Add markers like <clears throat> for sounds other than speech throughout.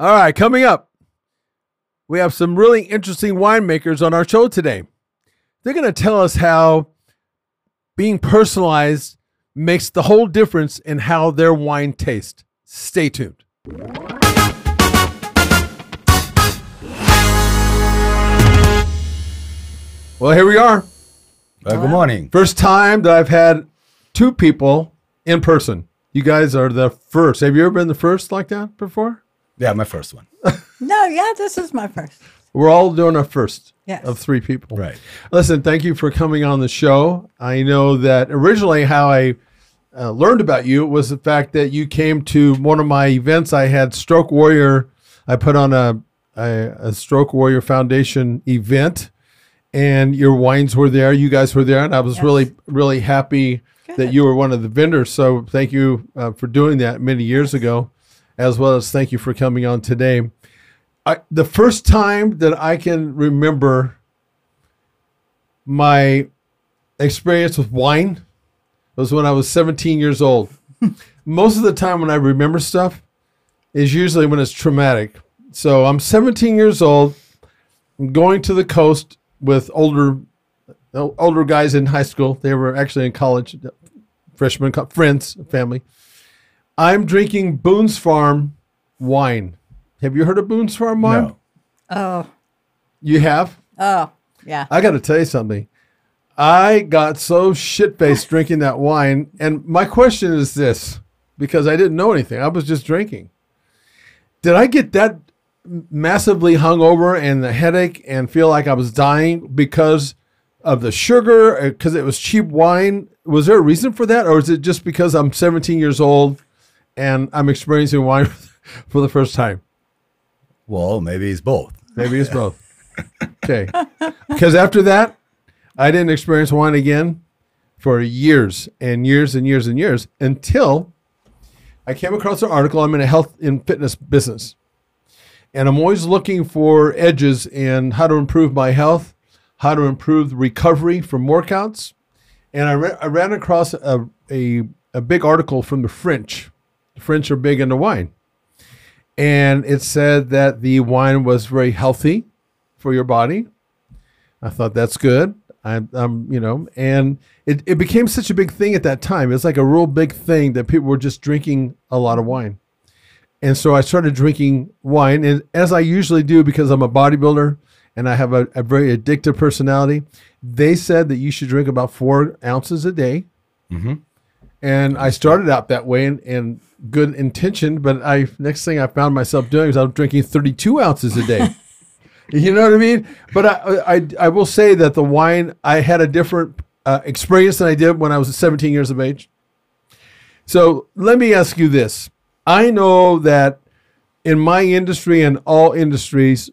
All right, coming up, we have some really interesting winemakers on our show today. They're going to tell us how being personalized makes the whole difference in how their wine tastes. Stay tuned. Well, here we are. Well, good morning. First time that I've had two people in person. You guys are the first. Have you ever been the first like that before? Yeah, my first one. <laughs> No, yeah, this is my first. We're all doing our first Yes. of three people. Right. Listen, thank you for coming on the show. I know that originally how I uh, learned about you was the fact that you came to one of my events. I had Stroke Warrior. I put on a a, a Stroke Warrior Foundation event, and your wines were there. You guys were there, and I was Yes. really really happy that you were one of the vendors. So thank you uh, for doing that many years ago, as well as thank you for coming on today. I, the first time that I can remember my experience with wine was when I was 17 years old. <laughs> Most of the time when I remember stuff is usually when it's traumatic. So I'm 17 years old, I'm going to the coast with older older guys in high school. They were actually in college, freshmen, friends, family. I'm drinking Boone's Farm wine. Have you heard of Boone's Farm wine? No. Oh, You have? oh, yeah. I got to tell you something. I got so shit faced <laughs> drinking that wine. And my question is this because I didn't know anything, I was just drinking. Did I get that massively hungover and the headache and feel like I was dying because of the sugar, uh, because it was cheap wine? Was there a reason for that? Or is it just because I'm 17 years old and I'm experiencing wine <laughs> for the first time? Well, maybe it's both. Maybe it's <laughs> both. Okay. Because after that, I didn't experience wine again for years and years and years and years until I came across an article. I'm in a health and fitness business. And I'm always looking for edges in how to improve my health, how to improve the recovery from workouts. And I, ra- I ran across a, a, a big article from the French. The French are big into wine and it said that the wine was very healthy for your body. I thought that's good. I'm, I'm you know, and it, it became such a big thing at that time. It's like a real big thing that people were just drinking a lot of wine. And so I started drinking wine, and as I usually do because I'm a bodybuilder and I have a, a very addictive personality, they said that you should drink about four ounces a day. Mm-hmm. And I started out that way and, and good intention, but I next thing I found myself doing is I was drinking 32 ounces a day. <laughs> you know what I mean? But I, I I will say that the wine I had a different uh, experience than I did when I was 17 years of age. So let me ask you this: I know that in my industry and all industries,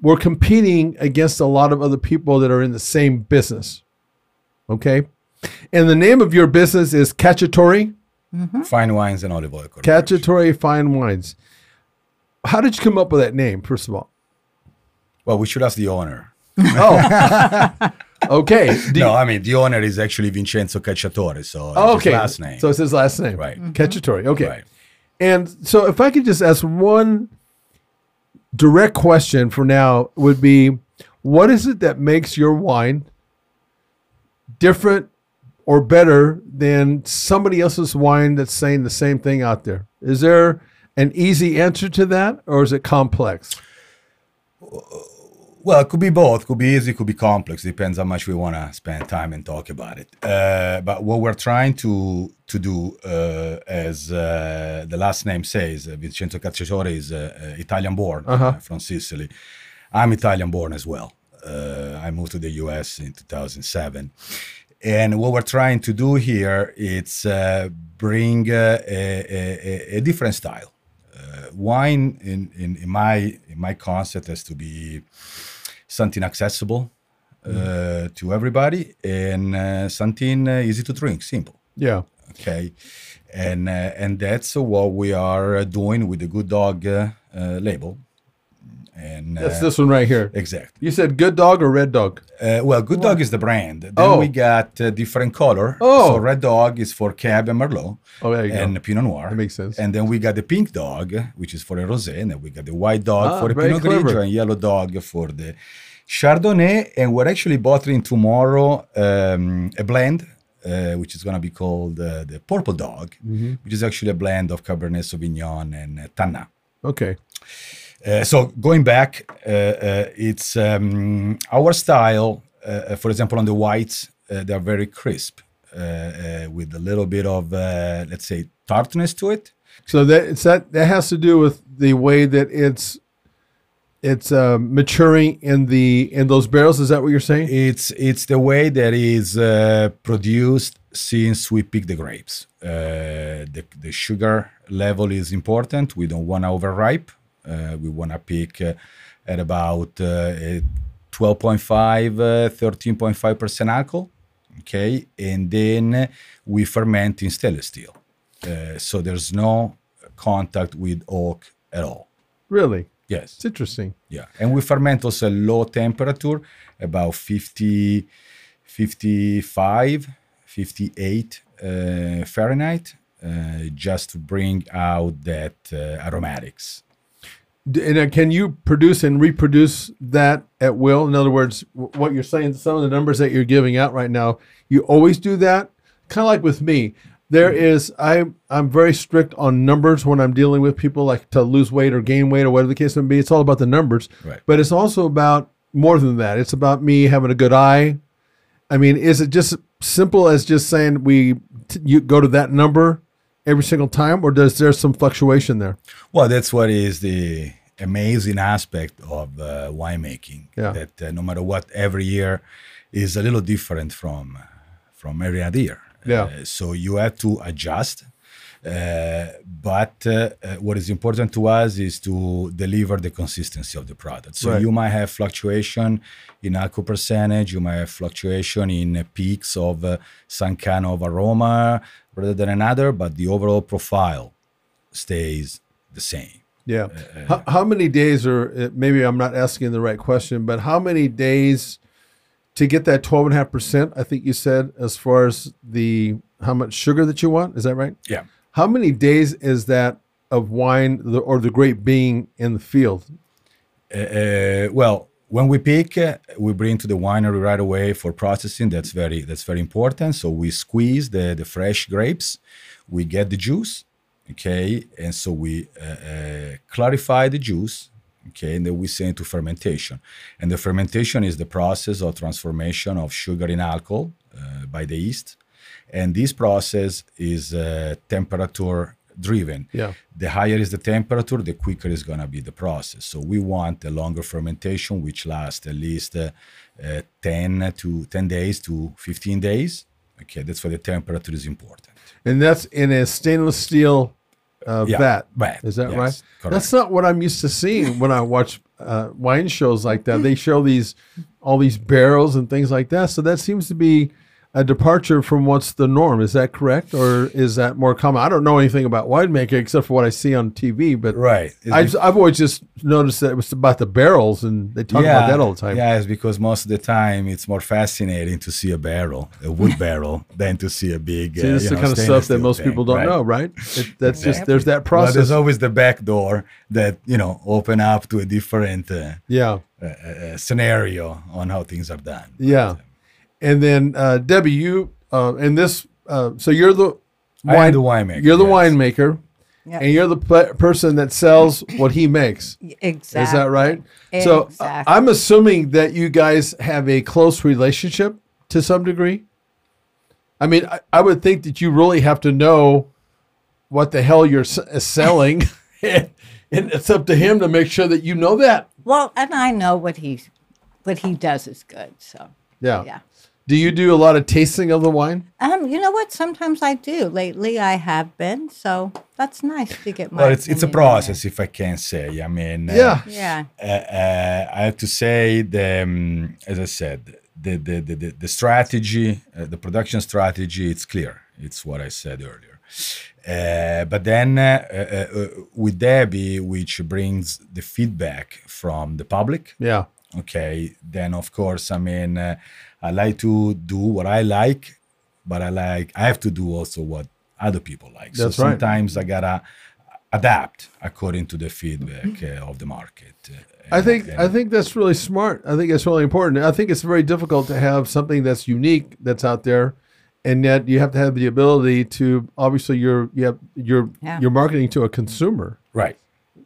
we're competing against a lot of other people that are in the same business. Okay. And the name of your business is Cacciatore, Mm-hmm. Fine wines and olive oil. Corporation. Cacciatore Fine Wines. How did you come up with that name, first of all? Well, we should ask the owner. <laughs> Oh, okay. Do no, I mean the owner is actually Vincenzo Cacciatore, so oh, it's okay. his last name. So it's his last name. Right. Mm-hmm. Cacciatore. Okay. Right. And so if I could just ask one direct question for now would be what is it that makes your wine different or better than somebody else's wine that's saying the same thing out there? Is there an easy answer to that or is it complex? Well, it could be both. Could be easy. Could be complex. Depends how much we want to spend time and talk about it. Uh, but what we're trying to to do, uh, as uh, the last name says, uh, Vincenzo Cacciatore is uh, uh, Italian born uh, from Sicily. I'm Italian born as well. Uh, I moved to the U.S. in 2007, and what we're trying to do here is uh, bring uh, a, a, a- different style. Uh, wine, in, in, in my in my concept, has to be something accessible uh, to everybody and uh, something uh, easy to drink, simple. Yeah. Okay, and uh, and that's what we are doing with the Good Dog label, And That's uh, this one right here. exactly. You said good dog or red dog? Uh, well, Good Dog is the brand. Then Oh. we got uh, different color. Oh. So Red Dog is for Cab and Merlot. Oh, there you go. and Pinot Noir. That makes sense. And then we got the Pink Dog, which is for a rosé. And then we got the White Dog Ah, for the Pinot clever. Grigio and Yellow Dog for the Chardonnay. And we're actually bottling tomorrow um, a blend, uh, which is going to be called uh, the Purple Dog, Mm-hmm. which is actually a blend of Cabernet Sauvignon and uh, Tannat. Okay. Uh, so going back, uh, uh, it's um, our style. Uh, for example, on the whites, uh, they are very crisp uh, uh, with a little bit of, uh, let's say, tartness to it. So that it's that that has to do with the way that it's it's uh, maturing in the in those barrels. Is that what you're saying? It's it's the way that is uh, produced since we pick the grapes. Uh, the the sugar level is important. We don't want to overripe. Uh, we want to pick uh, at about uh, 12.5, uh, 13.5 percent alcohol. Okay, and then we ferment in stainless steel. Uh, so there's no contact with oak at all. Really? Yes. It's interesting. Yeah, and we ferment also at low temperature, about 50, 55, 58 uh, Fahrenheit, uh, just to bring out that uh, aromatics. And uh, can you produce and reproduce that at will? In other words, what you're saying, some of the numbers that you're giving out right now, you always do that. Kind of like with me, there is I I'm very strict on numbers when I'm dealing with people like to lose weight or gain weight or whatever the case may be. It's all about the numbers, Right. but it's also about more than that. It's about me having a good eye. I mean, is it just simple as just saying we t- you go to that number every single time, or does there some fluctuation there? Well, that's what is the amazing aspect of uh, winemaking. Yeah. That uh, no matter what, every year is a little different from from every other year. Yeah. Uh, so you have to adjust. Uh, but uh, uh, what is important to us is to deliver the consistency of the product. So Right. you might have fluctuation in alcohol percentage, you might have fluctuation in uh, peaks of uh, some kind of aroma rather than another, but the overall profile stays the same. Yeah. how, how many days, or uh, maybe I'm not asking the right question, but how many days to get that 12.5%? I think you said, as far as the how much sugar that you want. Is that right? Yeah. How many days is that of wine the, or the grape being in the field? Uh, uh, well, when we pick, we bring to the winery right away for processing. That's very that's very important. So we squeeze the the fresh grapes, we get the juice, okay, and so we uh, uh, clarify the juice, okay, and then we send it to fermentation. And the fermentation is the process of transformation of sugar in alcohol uh, by the yeast, and this process is uh, temperature driven Yeah. the higher is the temperature, the quicker is going to be the process. So we want a longer fermentation, which lasts at least uh, uh, 10 to 10 days to 15 days. Okay, that's why the temperature is important. And that's in a stainless steel uh, Yeah, vat. vat, Is that yes, right? correct. That's not what I'm used to seeing when I watch uh, wine shows like that. They show these all these barrels and things like that. So that seems to be a departure from what's the norm. Is that correct, or is that more common? I don't know anything about winemaking except for what I see on TV. But Right. I've, I've always just noticed that it was about the barrels, and they talk about that all the time. Yeah, it's because most of the time it's more fascinating to see a barrel, a wood <laughs> barrel, than to see a big. See, uh, this is the know, kind of stuff that most thing, people don't right? know, right? It, that's just there's that But process. there's always the back door that you know open up to a different uh, yeah. uh, uh, scenario on how things are done. Yeah. And then uh, Debbie, you uh, and this, uh, so you're the I am the winemaker, You're the yes. winemaker, Yeah. and you're the pe- person that sells what he makes. <laughs> Exactly. Is that right? Exactly. So uh, I'm assuming that you guys have a close relationship to some degree. I mean, I, I would think that you really have to know what the hell you're s- uh, selling, and, <laughs> <laughs> and it's up to him to make sure that you know that. Well, and I know what he what he does is good. So Yeah. yeah. Do you do a lot of tasting of the wine? Um, you know what? Sometimes I do. Lately, I have been. So that's nice to get my. Well, it's it's a process, if I can say. I mean, uh, Yeah. there. Yeah. uh, uh, I have to say, the, um, as I said, the the the, the, the strategy, uh, the production strategy, it's clear. It's what I said earlier. Uh, but then uh, uh, uh, with Debbie, which brings the feedback from the public, Yeah. okay, then of course, I mean, uh, I like to do what I like, but I like I have to do also what other people like. That's so right. sometimes I gotta adapt according to the feedback uh, of the market. Uh, I think and- I think that's really smart. I think it's really important. I think it's very difficult to have something that's unique that's out there, and yet you have to have the ability to obviously you're you have you're Yeah. you're marketing to a consumer. right.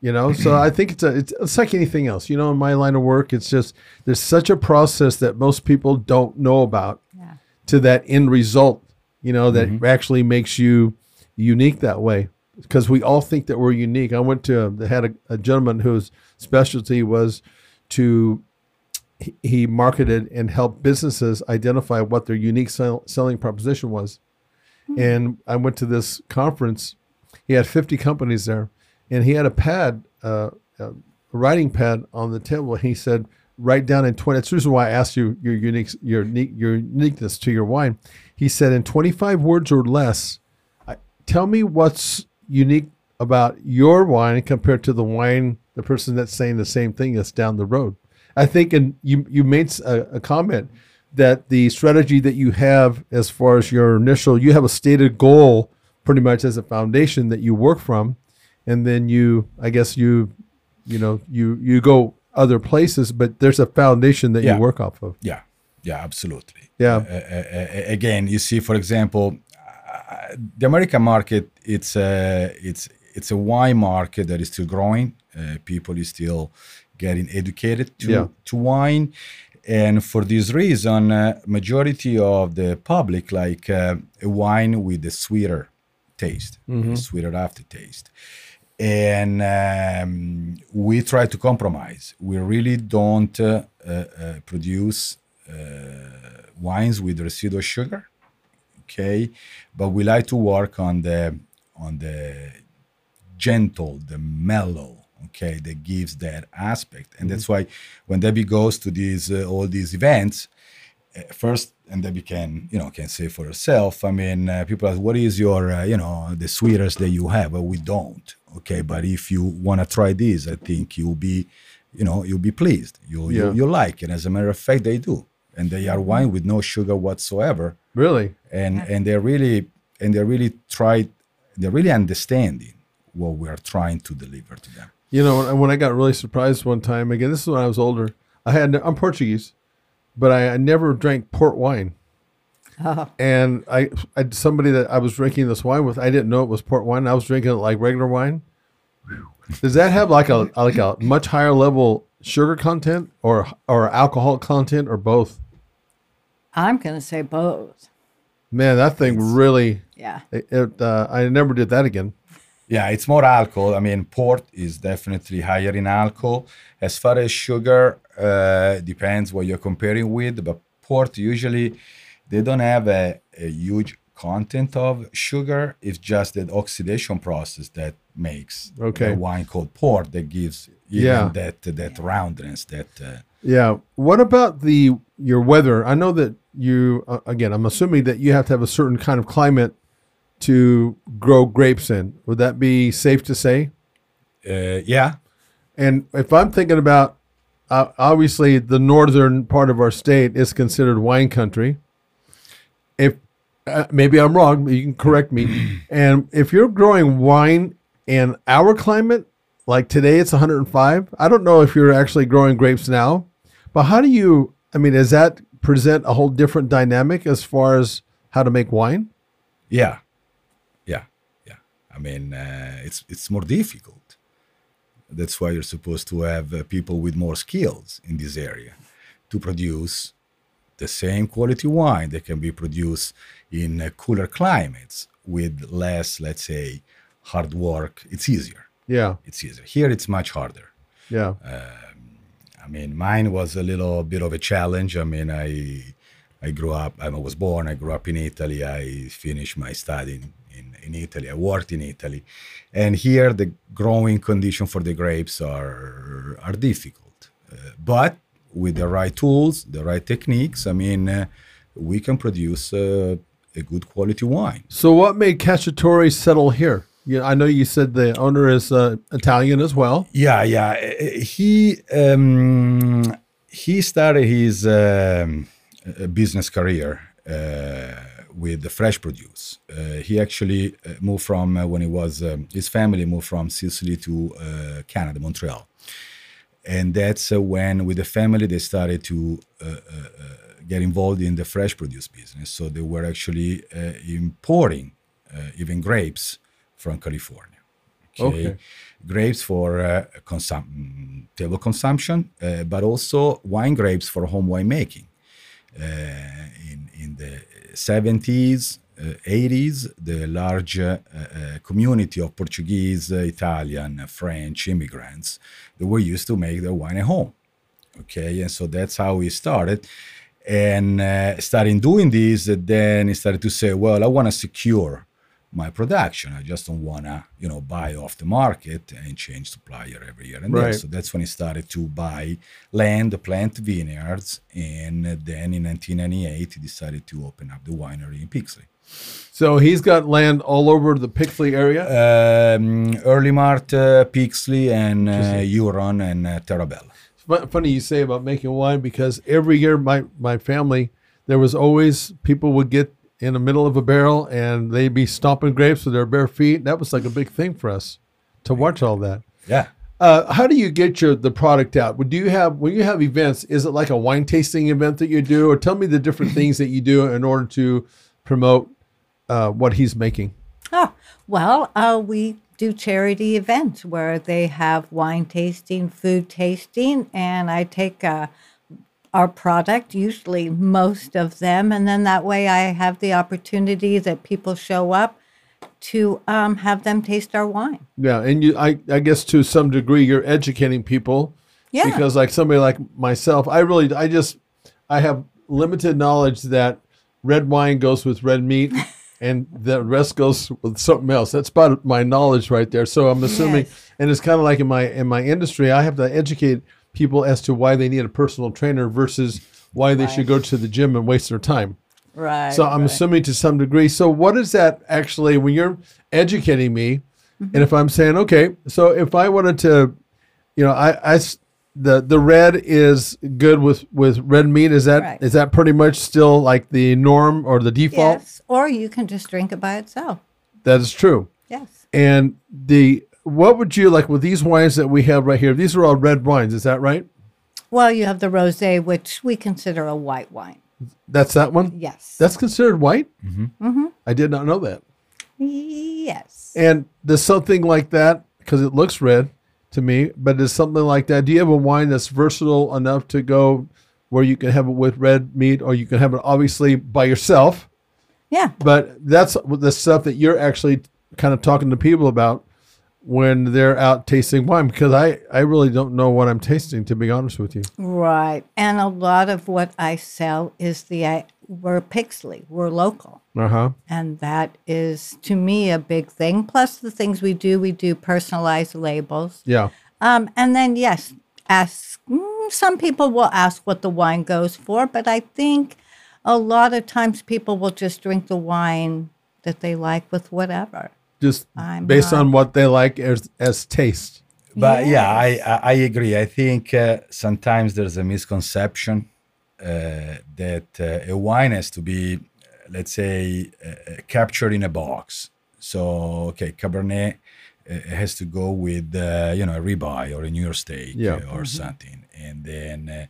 You know, so I think it's a, it's, it's like anything else. You know, in my line of work, it's just there's such a process that most people don't know about Yeah. to that end result. You know, that mm-hmm. actually makes you unique that way. Because we all think that we're unique. I went to they had a, a gentleman whose specialty was to he- he marketed and helped businesses identify what their unique sell, selling proposition was. Hmm. And I went to this conference. He had 50 companies there, and he had a pad, uh, a writing pad on the table. He said, "Write down in 20." That's the reason why I asked you your unique, your your uniqueness to your wine. He said, "In 25 words or less, tell me what's unique about your wine compared to the wine the person that's saying the same thing is down the road." I think, and you you made a comment that the strategy that you have as far as your initial, you have a stated goal pretty much as a foundation that you work from, and then you, I guess you, you know, you you go other places, but there's a foundation that Yeah. you work off of. Yeah, yeah, absolutely. Yeah. Uh, uh, again, you see, for example, uh, the American market it's a it's it's a wine market that is still growing. Uh, people is still getting educated to Yeah. to wine, and for this reason, uh, majority of the public like uh, a wine with a sweeter taste, a sweeter aftertaste. And um, we try to compromise. We really don't uh, uh, produce uh, wines with residual sugar, okay? But we like to work on the on the gentle, the mellow, okay, that gives that aspect. And that's why when Debbie goes to these uh, all these events, first, and Debbie can you know can say for yourself I mean, uh, people ask, "What is your uh, you know the sweetest that you have?" Well, we don't. Okay, but if you want to try this, I think you'll be, you know, you'll be pleased. You Yeah. you, you like it. As a matter of fact, they do, and they are wine with no sugar whatsoever Really? and and they're really and they're really try they're really understanding what we're trying to deliver to them You know, when I got really surprised one time, again, this is when I was older. I had I'm Portuguese, but I, I never drank port wine. And I, I somebody that I was drinking this wine with, I didn't know it was port wine. I was drinking it like regular wine. Does that have like a like a much higher level sugar content or or alcohol content or both? I'm going to say both. Man, that thing really. Yeah. It, it, uh, I never did that again. Yeah it's more alcohol i mean port is definitely higher in alcohol as far as sugar uh, depends what you're comparing with but port usually they don't have a, a huge content of sugar it's just that oxidation process that makes Okay. a wine called port that gives Yeah. that that roundness that uh, Yeah. What about the your weather? I know that you uh, again. I'm assuming that you have to have a certain kind of climate to grow grapes in. Would that be safe to say? uh, yeah And if I'm thinking about, uh, obviously, the northern part of our state is considered wine country. If uh, maybe I'm wrong, but you can correct me. <clears throat> and if you're growing wine in our climate, like today it's 105. I don't know if you're actually growing grapes now, but how do you? I mean, does that present a whole different dynamic as far as how to make wine? Yeah. I mean, uh, it's it's more difficult. That's why you're supposed to have uh, people with more skills in this area to produce the same quality wine that can be produced in uh, cooler climates with less, let's say, hard work. It's easier. Yeah, It's easier. Here, it's much harder. yeah, I mean, mine was a little bit of a challenge. I mean, I I grew up. I was born. I grew up in Italy. I finished my study in, in, Italy. I worked in Italy, and here the growing condition for the grapes are are difficult. Uh, but with the right tools, the right techniques, I mean, uh, we can produce uh, a good quality wine. So, what made Cacciatore settle here? Yeah, I know you said the owner is uh, Italian as well. Yeah, yeah. Uh, He um, he started his um, uh, business career uh, with the fresh produce. Uh, he actually uh, moved from uh, when he was um, his family moved from Sicily to uh, Canada, Montreal, and that's when with the family they started to get involved in the fresh produce business. So they were actually uh, importing uh, even grapes from California. Okay. Grapes for uh, consum- mm, table consumption, uh, but also wine grapes for home winemaking. Uh, in, in the 70s, uh, 80s, the large uh, uh, community of Portuguese, Italian, French immigrants, they were used to make their wine at home. Okay, and so that's how we started. And starting doing this, then he started to say, well, I want to secure my production. I just don't want to, you know, buy off the market and change supplier every year and Right. So that's when he started to buy land, plant vineyards, and then in 1998 he decided to open up the winery in Pixley. So, he's got land all over the Pixley area. Um, Earlimart, uh, Pixley, and uh, Huron and uh, Terra Bella. Funny you say about making wine because every year my my family there was always people would get in the middle of a barrel and they'd be stomping grapes with their bare feet. That was like a big thing for us to watch all that. Yeah. Uh, how do you get your the product out? Do you have when you have events? Is it like a wine tasting event that you do, or tell me the different <laughs> things that you do in order to promote uh, what he's making? Oh, well, uh, we do charity events where they have wine tasting, food tasting, and I take uh, our product, usually most of them, and then that way I have the opportunity that people show up to um, have them taste our wine. Yeah, and you, I, I guess to some degree, you're educating people. Yeah. Because like somebody like myself, I really, I just, I have limited knowledge that red wine goes with red meat, <laughs> and the rest goes with something else. That's about my knowledge right there. So I'm assuming, Yes. and it's kind of like in my in my industry, I have to educate people as to why they need a personal trainer versus why they should go to the gym and waste their time. Right. So I'm assuming to some degree. So what is that actually when you're educating me, Mm-hmm. and if I'm saying okay, so if I wanted to, you know, I, the the red is good with with red meat. Is that is Right. that pretty much still like the norm or the default? Yes. Or you can just drink it by itself. That is true. Yes. And the what would you like with these wines that we have right here? These are all red wines. Is that right? Well, you have the rosé, which we consider a white wine. That's that one. Yes. That's considered white. Mm-hmm. I did not know that. yes. And there's something like that because it looks red to me, but there's something like that. Do you have a wine that's versatile enough to go where you can have it with red meat, or you can have it obviously by yourself? Yeah. But that's the stuff that you're actually kind of talking to people about when they're out tasting wine because I, I really don't know what I'm tasting to be honest with you. Right. And a lot of what I sell is the, uh, we're Pixley, we're local. Uh huh. And that is, to me, a big thing. Plus, the things we do, we do personalized labels. Yeah. Um, and then, yes, ask, mm, some people will ask what the wine goes for, but I think a lot of times people will just drink the wine that they like with whatever. Just I'm based not- on what they like as as taste. But yeah, I, I I agree. I think uh, sometimes there's a misconception uh, that uh, a wine has to be, uh, let's say, uh, uh, captured in a box. So okay, Cabernet uh, has to go with uh, you know a ribeye or a New York steak Yeah. or something, and then.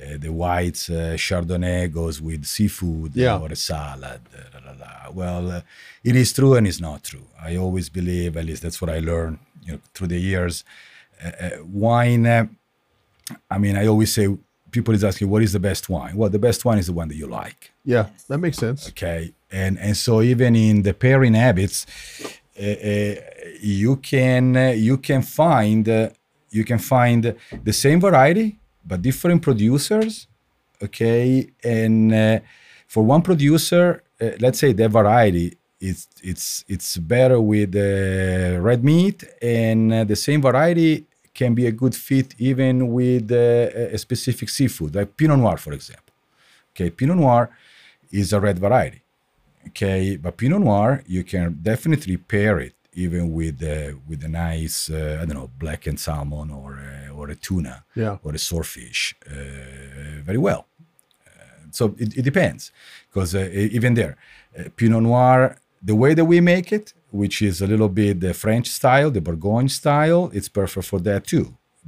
Uh, uh, the whites uh, Chardonnay goes with seafood Yeah. or a salad. uh, la, la, la. Well, uh, it is true and it's not true. I always believe, at least that's what I learned you know, through the years. Uh, uh, wine, uh, I mean, I always say, people is asking, what is the best wine? Well, the best wine is the one that you like. Yeah, that makes sense. Okay, and and so even in the pairing habits, uh, uh, you can uh, you can find uh, you can find the same variety but different producers. Okay, and uh, for one producer, uh, let's say the variety it's it's it's better with uh, red meat, and uh, the same variety can be a good fit even with uh, a specific seafood, like Pinot Noir, for example. Okay, Pinot Noir is a red variety. Okay, but Pinot Noir, you can definitely pair it even with uh, with a nice uh, I don't know black and salmon or uh, or a tuna Yeah. or a swordfish uh, very well. Uh, so it, it depends because uh, even there, uh, Pinot Noir, the way that we make it, which is a little bit the French style, the Bourgogne style, it's perfect for that too.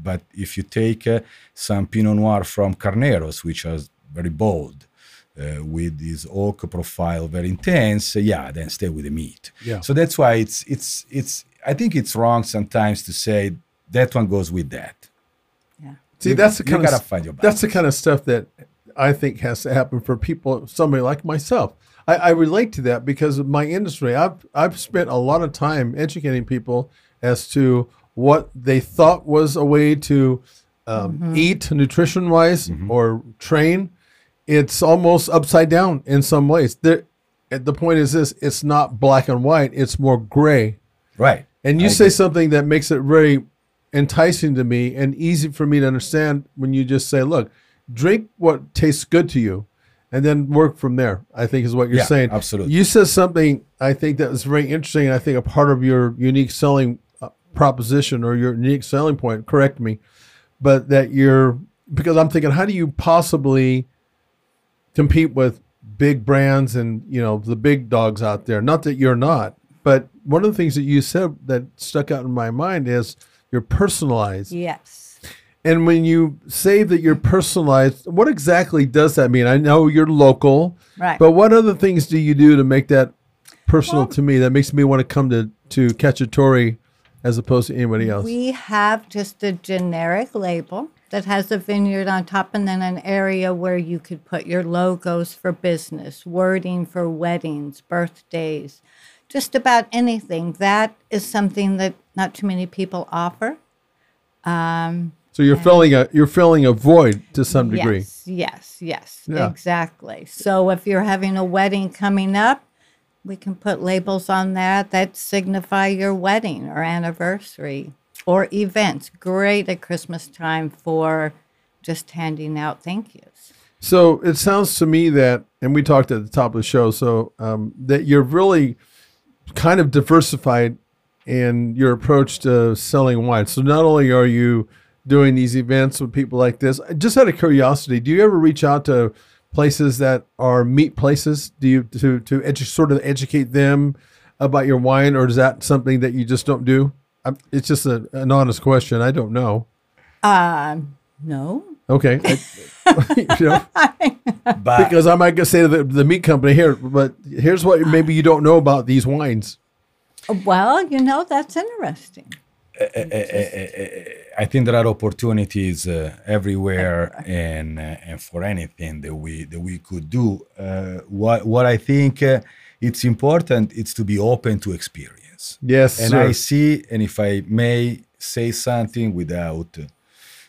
But if you take uh, some Pinot Noir from Carneros, which are very bold, uh, with this oak profile very intense, uh, yeah, then stay with the meat. Yeah. So that's why it's it's it's. I think it's wrong sometimes to say that one goes with that. Yeah. See, You- that's the kind gotta of find your that's the kind of stuff that I think has to happen for people, somebody like myself. I, I relate to that because of my industry. I've I've spent a lot of time educating people as to what they thought was a way to um, eat nutrition wise Mm-hmm. or train. It's almost upside down in some ways. There, the point is this: it's not black and white; it's more gray. Right. And you I say agree. something that makes it very enticing to me and easy for me to understand when you just say, look, drink what tastes good to you and then work from there, I think is what you're Yeah, saying. absolutely. You said something I think that was very interesting. And I think a part of your unique selling uh, proposition or your unique selling point, correct me, but that you're, because I'm thinking, how do you possibly compete with big brands and you know the big dogs out there. Not that you're not but one of the things that you said that stuck out in my mind is you're personalized. Yes. and when you say that you're personalized what exactly does that mean? I know you're local Right. but what other things do you do to make that personal to me that makes me want to come to to Cacciatore as opposed to anybody else? We have just a generic label that has a vineyard on top and then an area where you could put your logos for business, wording for weddings, birthdays, just about anything. That is something that not too many people offer. Um, so you're filling a you're filling a void to some degree Yes, yes, yes, Yeah. exactly. So if you're having a wedding coming up, we can put labels on that that signify your wedding or anniversary or events. Great at Christmas time for just handing out thank yous. So it sounds to me that, and we talked at the top of the show, so um, that you're really kind of diversified in your approach to selling wine. So not only are you doing these events with people like this, just out of curiosity, do you ever reach out to places that are meat places? Do you to to edu- sort of educate them about your wine, or is that something that you just don't do? I it's just a, an honest question. I don't know. Um, no. Okay. I- <laughs> you know, <laughs> But because I might say to the, the meat company here, but here's what maybe you don't know about these wines. Well, you know, that's interesting. I think there are opportunities uh, everywhere and uh, and for anything that we that we could do. Uh, what what I think uh, it's important is to be open to experience. Yes, and sir. I see, and if I may say something without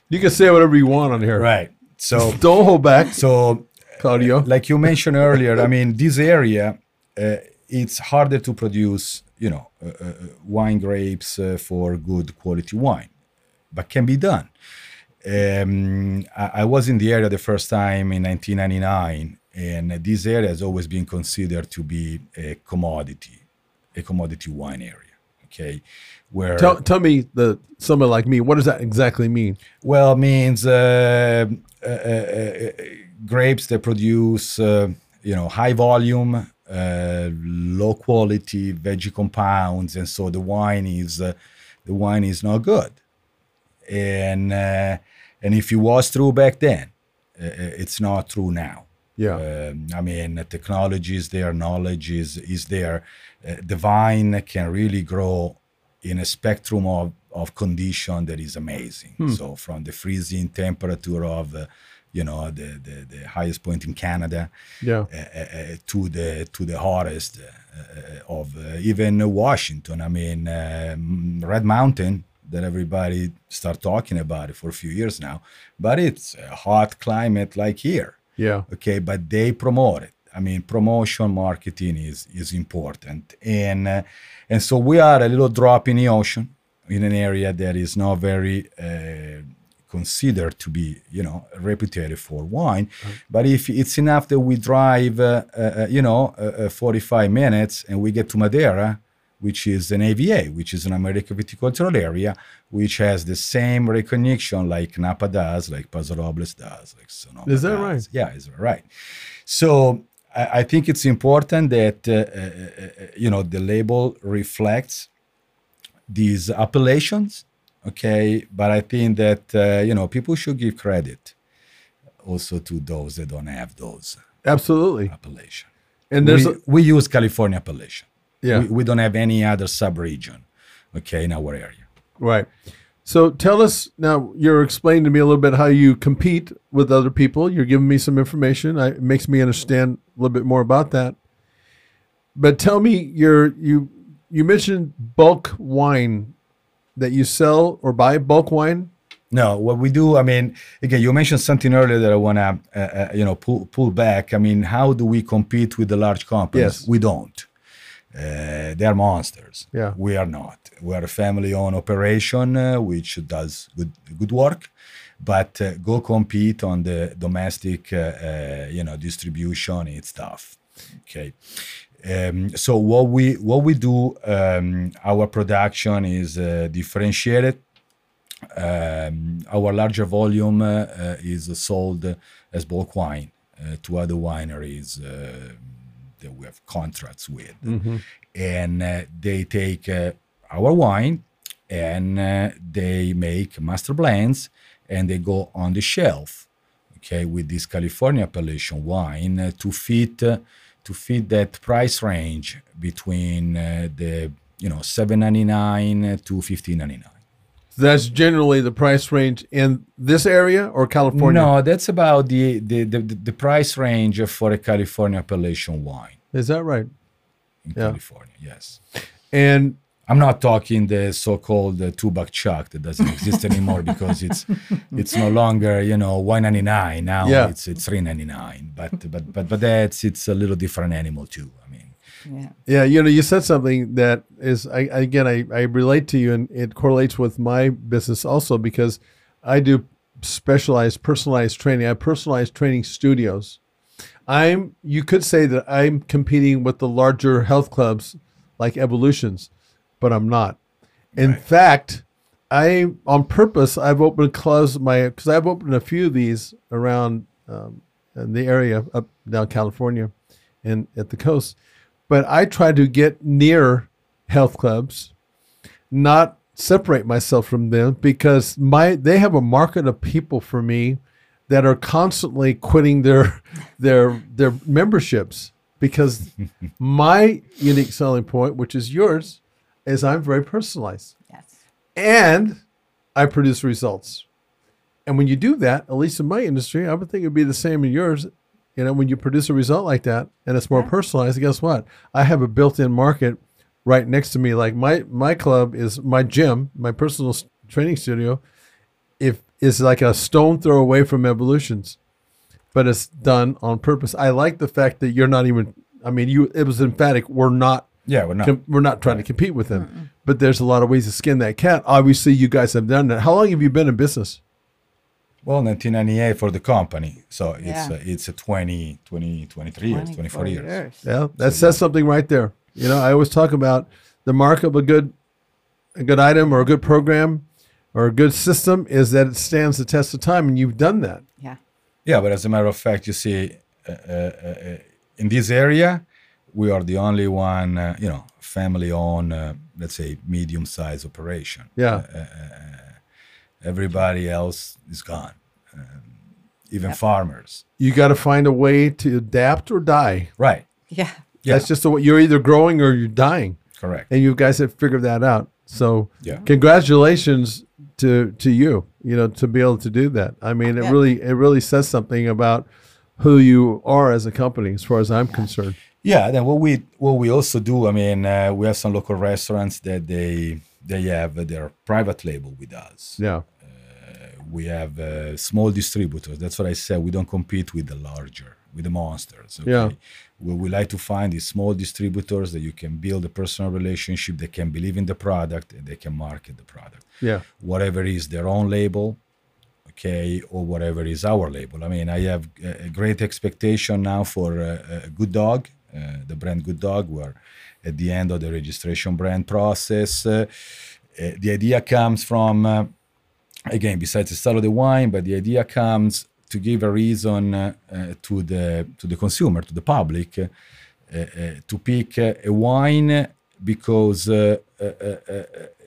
You can say whatever you want on here. right, so <laughs> Don't hold back, so Claudio. like you mentioned earlier, I mean, this area, uh, it's harder to produce, you know, uh, uh, uh, wine grapes uh, for good quality wine, but can be done. Um, I, I was in the area the first time in 1999, and this area has always been considered to be a commodity, a commodity wine area. Okay, where Tell, tell me, the someone like me, what does that exactly mean? well, it means uh, uh, uh, uh, grapes that produce, uh, you know, high volume, uh, low quality veggie compounds, and so the wine is uh, the wine is not good. And uh, and if it was true back then, it's not true now. Yeah. Um, I mean, technology is there, knowledge is is there. Uh, the vine can really grow in a spectrum of, of condition that is amazing. So from the freezing temperature of, uh, you know, the, the, the highest point in Canada, Yeah. uh, uh, uh, to the to the hottest uh, of uh, even Washington. I mean, um, Red Mountain that everybody start talking about it for a few years now, but it's a hot climate like here Yeah. okay but they promote it. I mean promotion marketing is is important. And uh, and so we are a little drop in the ocean in an area that is not very uh, considered to be you know reputed for wine. But if it's enough that we drive uh, uh, uh, you know uh, 45 minutes and we get to Madera which is an ava which is an american viticultural area which has the same recognition like napa does like paso robles does like sonoma Is that does. right? yeah is that right so I, I think it's important that uh, uh, uh, you know the label reflects these appellations okay but i think that uh, you know people should give credit also to those that don't have those Absolutely. appellation And there's we, a, we use california appellation Yeah. we, we don't have any other sub-region okay in our area right. So tell us now. You're explaining to me a little bit how you compete with other people. You're giving me some information. I, it makes me understand a little bit more about that. But tell me, your you you mentioned bulk wine that you sell or buy bulk wine. No, what we do, I mean, again, you mentioned something earlier that I want to, uh, uh, you know, pull pull back. I mean, how do we compete with the large companies? Yes. We don't. Uh, they are monsters. Yeah. we are not. We are a family-owned operation uh, which does good good work, but uh, go compete on the domestic, uh, uh, you know, distribution. It's tough. Okay. Um, so what we what we do, um, our production is uh, differentiated um, our larger volume uh, uh, is sold as bulk wine uh, to other wineries uh, that we have contracts with, and uh, they take uh, our wine and uh, they make master blends and they go on the shelf, okay, with this California appellation wine uh, to fit uh, to fit that price range between uh, the you know 7.99 to 15.99 That's generally the price range in this area or California. No, that's about the, the, the, the price range for a California appellation wine Is that right? in Yeah. California. Yes. And I'm not talking the so-called uh, two buck chuck that doesn't exist anymore because it's <laughs> it's no longer you know 1.99 now Yeah. it's it's 3.99 but but but but that's it's a little different animal too I mean Yeah. Yeah, you know, you said something that is, I, I- again, I, I relate to you, and it correlates with my business also because I do specialized, personalized training. I have personalized training studios. I'm, you could say that I'm competing with the larger health clubs like Evolutions, but I'm not. In fact, I, on purpose, I've opened clubs, my, because I've opened a few of these around um, in the area up down California and at the coast but I try to get near health clubs, not separate myself from them because my they have a market of people for me that are constantly quitting their <laughs> their their memberships because <laughs> my unique selling point, which is yours, is I'm very personalized Yes. and I produce results. And when you do that, at least in my industry, I would think it'd be the same in yours. You know, when you produce a result like that and it's more personalized, guess what? I have a built-in market right next to me. Like my my club is my gym, my personal training studio. If is like a stone throw away from evolutions, but it's done on purpose. I like the fact that you're not even. I mean, you. It was emphatic. We're not yeah we're not com- we're not trying to compete with them. But there's a lot of ways to skin that cat. Obviously, you guys have done that. How long have you been in business? Well 1998 for the company so it's uh, it's a 20 20 23 years 24 years, Yeah, that says something right there. You know, I always talk about the mark of a good, a good item or a good program, or a good system is that it stands the test of time, and you've done that. Yeah. Yeah, but as a matter of fact, you see, uh, uh, uh, in this area, we are the only one, uh, you know, family-owned, uh, let's say, medium-sized operation. Yeah. Everybody else is gone, um, even farmers. You got to find a way to adapt or die. Right. Yeah. Yeah. That's just the way you're either growing or you're dying, Correct. and you guys have figured that out. So, Yeah. congratulations to to you. You know, to be able to do that. I mean, it Yeah. really it really says something about who you are as a company, as far as I'm concerned. Yeah. Then what we what we also do, I mean, uh, we have some local restaurants that they they have their private label with us. Yeah. We have uh, small distributors. That's what I said. We don't compete with the larger, with the monsters. Okay? Yeah. We, we like to find these small distributors that you can build a personal relationship, they can believe in the product, and they can market the product. Yeah. Whatever is their own label, okay, or whatever is our label. I mean, I have a great expectation now for uh, a Good Dog, uh, the brand Good Dog. We're at the end of the registration brand process. Uh, uh, the idea comes from, uh, again, besides the style of the wine, but the idea comes to give a reason uh, to the to the consumer, to the public, uh, uh, to pick a wine because uh, uh, uh,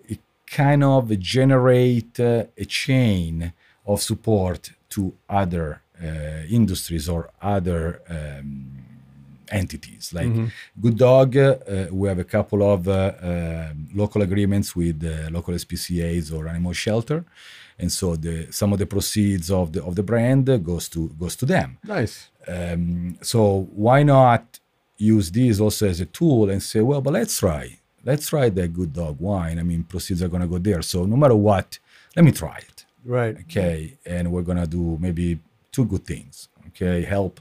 it kind of generate uh, a chain of support to other uh, industries or other um, entities. Like Good Dog, uh, we have a couple of local agreements with uh, local SPCA's or animal shelter, and so the some of the proceeds of the of the brand goes to goes to them. Nice. Um, so why not use this also as a tool and say, well, but let's try, let's try that Good Dog wine. I mean, proceeds are gonna go there. So no matter what, let me try it Right. okay and we're gonna do maybe two good things okay help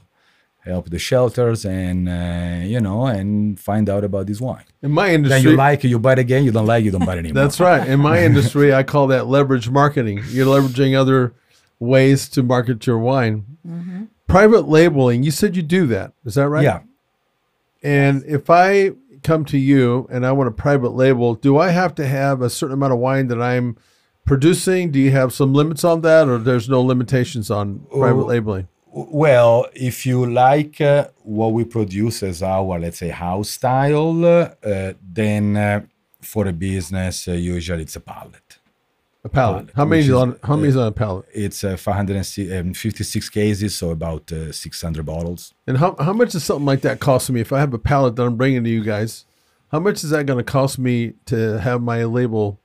help the shelters and uh, you know and find out about this wine In my then industry, you like it you buy it again you don't like it you don't buy it anymore that's right. In my <laughs> industry, I call that leverage marketing. You're leveraging other ways to market your wine. Private labeling. You said you do that. Is that right? yeah And if I come to you and I want a private label, do I have to have a certain amount of wine that I'm producing? Do you have some limits on that, or there's no limitations on private Oh. labeling? Well if you like uh, what we produce as our let's say house style uh, then uh, for a business uh, usually it's a pallet A pallet. Pallet, How many is on? How many is on a pallet? it's uh, 556 cases so about uh, 600 bottles And how how much does something like that cost me if I have a pallet that I'm bringing to you guys? How much is that going to cost me to have my label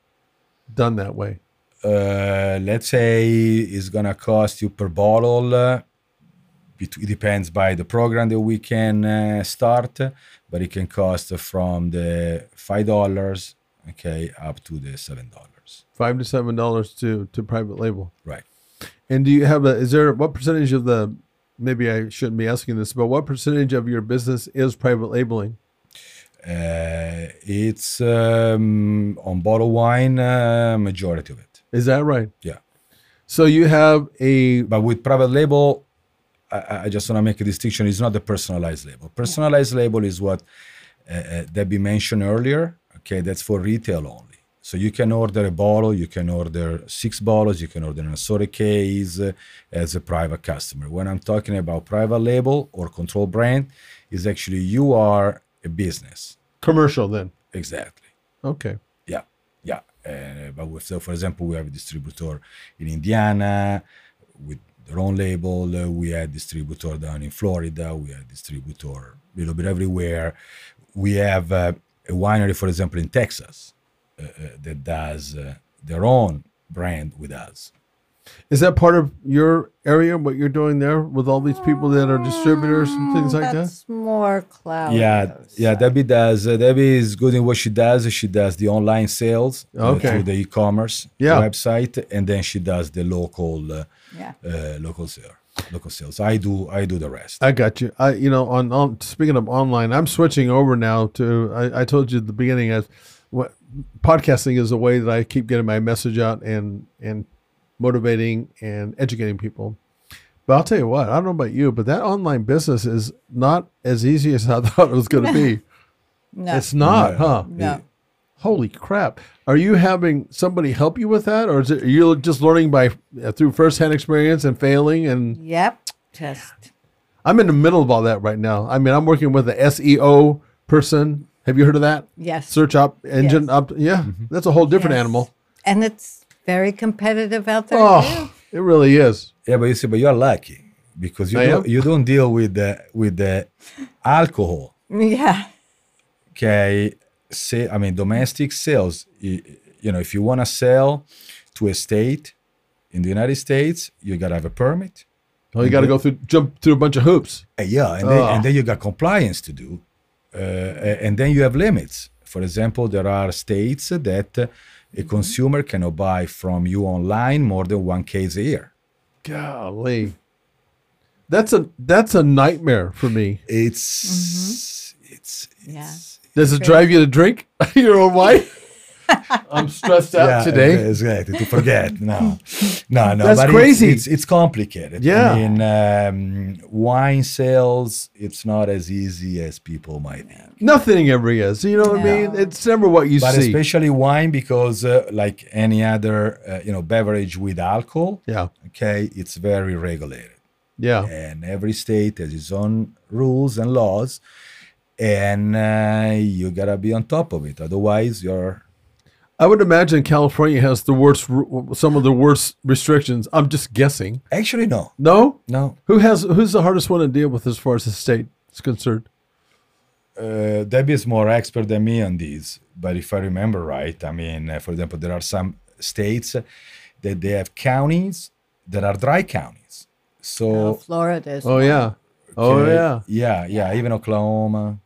done that way? uh, let's say it's gonna cost you per bottle. It, it depends by the program that we can uh, start, but it can cost from the five dollars, okay, up to the seven dollars. Five to seven dollars to to private label. Right. And do you have a? Is there what percentage of the? Maybe I shouldn't be asking this, but what percentage of your business is private labeling? Uh, it's um, on bottle wine, uh, majority of it. Is that right? Yeah. So you have a But with private label, I, I just want to make a distinction. It's not the personalized label. Personalized label is what uh, uh, Debbie mentioned earlier. Okay, that's for retail only. So you can order a bottle, you can order six bottles, you can order an assorted case uh, as a private customer. When I'm talking about private label or control brand, is actually you are a business. commercial then. Exactly. Okay. Yeah, yeah. Uh, but with, so, for example, we have a distributor in Indiana with their own label. Uh, we had distributor down in Florida. We had distributor a little bit everywhere. We have uh, a winery, for example, in Texas uh, that does uh, their own brand with us. Is that part of your area? What you're doing there with all these people that are distributors and things like that? That's more cloud. yeah, yeah. Debbie does. Uh, Debbie is good in what she does. She does the online sales uh, through the e-commerce Yeah. website, and then she does the local. Uh, Yeah. uh, local sale, local sales. I do I do the rest. I got you. I you know on, on speaking of online, I'm switching over now to. I, I told you at the beginning as what podcasting is a way that I keep getting my message out and and motivating and educating people. But I'll tell you what, I don't know about you, but that online business is not as easy as I <laughs> thought it was going to be. <laughs> No. It's not, No. huh? no. Holy crap! Are you having somebody help you with that, or is it you're just learning by uh, through firsthand experience and failing? And Yep. test. I'm in the middle of all that right now. I mean, I'm working with a SEO person. Have you heard of that? yes. Search up engine Yes. up. Yeah, that's a whole different Yes. animal. And it's very competitive out there Oh, it really is. Yeah, but you see, but you're lucky because you don't, you don't deal with the with the alcohol. <laughs> Yeah. Okay, say I mean domestic sales. You, you know, if you want to sell to a state in the United States, you gotta have a permit. Oh, you got to go through, jump through a bunch of hoops. Uh, yeah, and then, Oh. and then you got compliance to do, uh, and then you have limits. For example, there are states that uh, a consumer cannot buy from you online more than one case a year. Golly, that's a that's a nightmare for me. It's it's Yeah. It's Does it drive you to drink <laughs> your own wine? <laughs> I'm stressed out today. Exactly. To forget. No, no, no. That's but crazy. It's, it's, it's complicated. Yeah. I mean, um, wine sales, it's not as easy as people might think. Nothing ever is. You know what I mean? It's never what you But see. But especially wine, because uh, like any other, uh, you know, beverage with alcohol, Yeah. okay, it's very regulated. Yeah. and every state has its own rules and laws and uh, you gotta be on top of it otherwise you're I would imagine California has the worst, some of the worst restrictions. I'm just guessing. actually no No? no Who has, who's the hardest one to deal with as far as the state is concerned? uh, debbie is more expert than me on these but if i remember right i mean uh, for example there are some states that they have counties that are dry counties Oh, so Florida is. Oh, one. yeah. Oh, okay, yeah. yeah yeah even oklahoma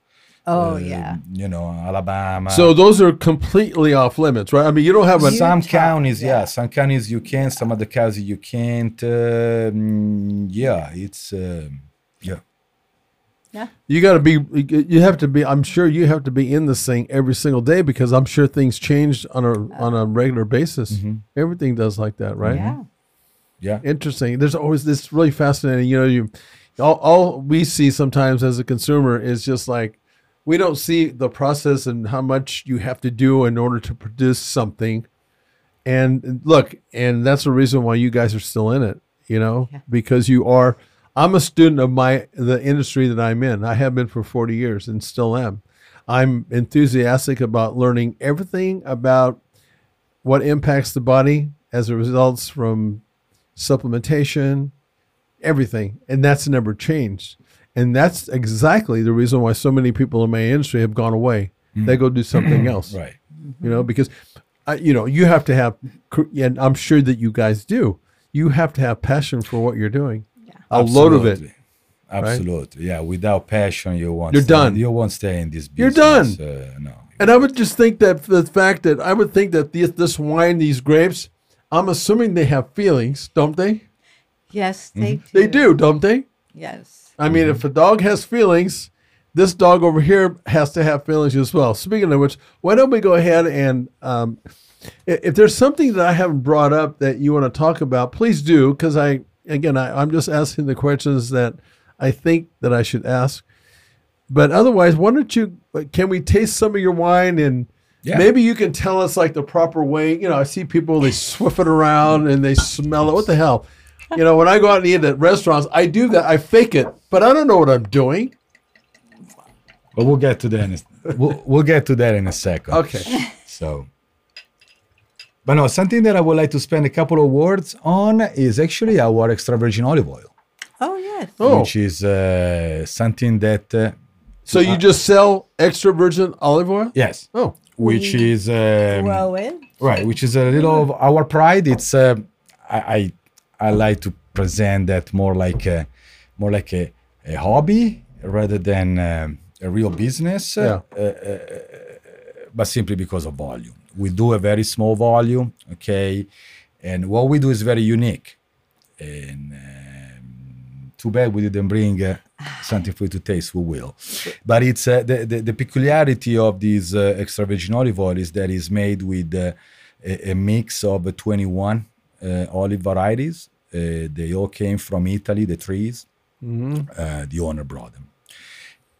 Oh, uh, yeah. you know alabama So those are completely off limits, right? I mean, you don't have a, some counties, yeah. yeah. some counties you can, some other counties you can't. Um, yeah, it's um, yeah. Yeah. you got to be, you have to be, I'm sure you have to be in this thing every single day because I'm sure things change on a, on a regular basis. Everything does like that, right? Yeah. Yeah, interesting. There's always this really fascinating. You know, you all, all we see sometimes as a consumer is just like we don't see the process and how much you have to do in order to produce something. And look, and that's the reason why you guys are still in it. You know, Yeah. because you are. I'm a student of my the industry that I'm in. I have been for 40 years and still am. I'm enthusiastic about learning everything about what impacts the body as a results from supplementation, everything. And that's never changed. And that's exactly the reason why so many people in my industry have gone away. They go do something <clears throat> else, right. you know, because, uh, you know, you have to have, and I'm sure that you guys do, you have to have passion for what you're doing. A load of it. Absolutely. Absolutely, yeah. Without passion, you won't. You're stay, done. You won't stay in this business. You're done. Uh, no. And I would just think that the fact that I would think that this, this wine, these grapes, I'm assuming they have feelings, don't they? Yes, they do. They do, don't they? Yes. I mean, if a dog has feelings, this dog over here has to have feelings as well. Speaking of which, why don't we go ahead and um, if there's something that I haven't brought up that you want to talk about, please do. Because I, again, I, I'm just asking the questions that I think that I should ask. But otherwise, why don't you? Can we taste some of your wine and? Yeah. Maybe you can tell us like the proper way. You know, I see people they swiff it around and they smell it. What the hell? You know, when I go out and eat at restaurants, I do that. I fake it, but I don't know what I'm doing. But we'll get to that. In a, we'll, we'll get to that in a second. Okay. <laughs> So, but no, something that I would like to spend a couple of words on is actually our extra virgin olive oil, Oh, yes. Oh, which is uh, something that uh, so you just sell extra virgin olive oil? yes, Oh, which We is um, Grow it. right, which is a little of our pride. It's uh, I, I I like to present that more like a more like a, a hobby rather than um, a real business. Yeah. uh, but simply because of volume. We do a very small volume, okay, and what we do is very unique. And um, too bad we didn't bring uh, something for you to taste. We will, but it's uh, the, the the peculiarity of this uh, extra virgin olive oil is that it's made with uh, a, a mix of uh, 21 uh, olive varieties. Uh, they all came from Italy, the trees. Uh, the owner brought them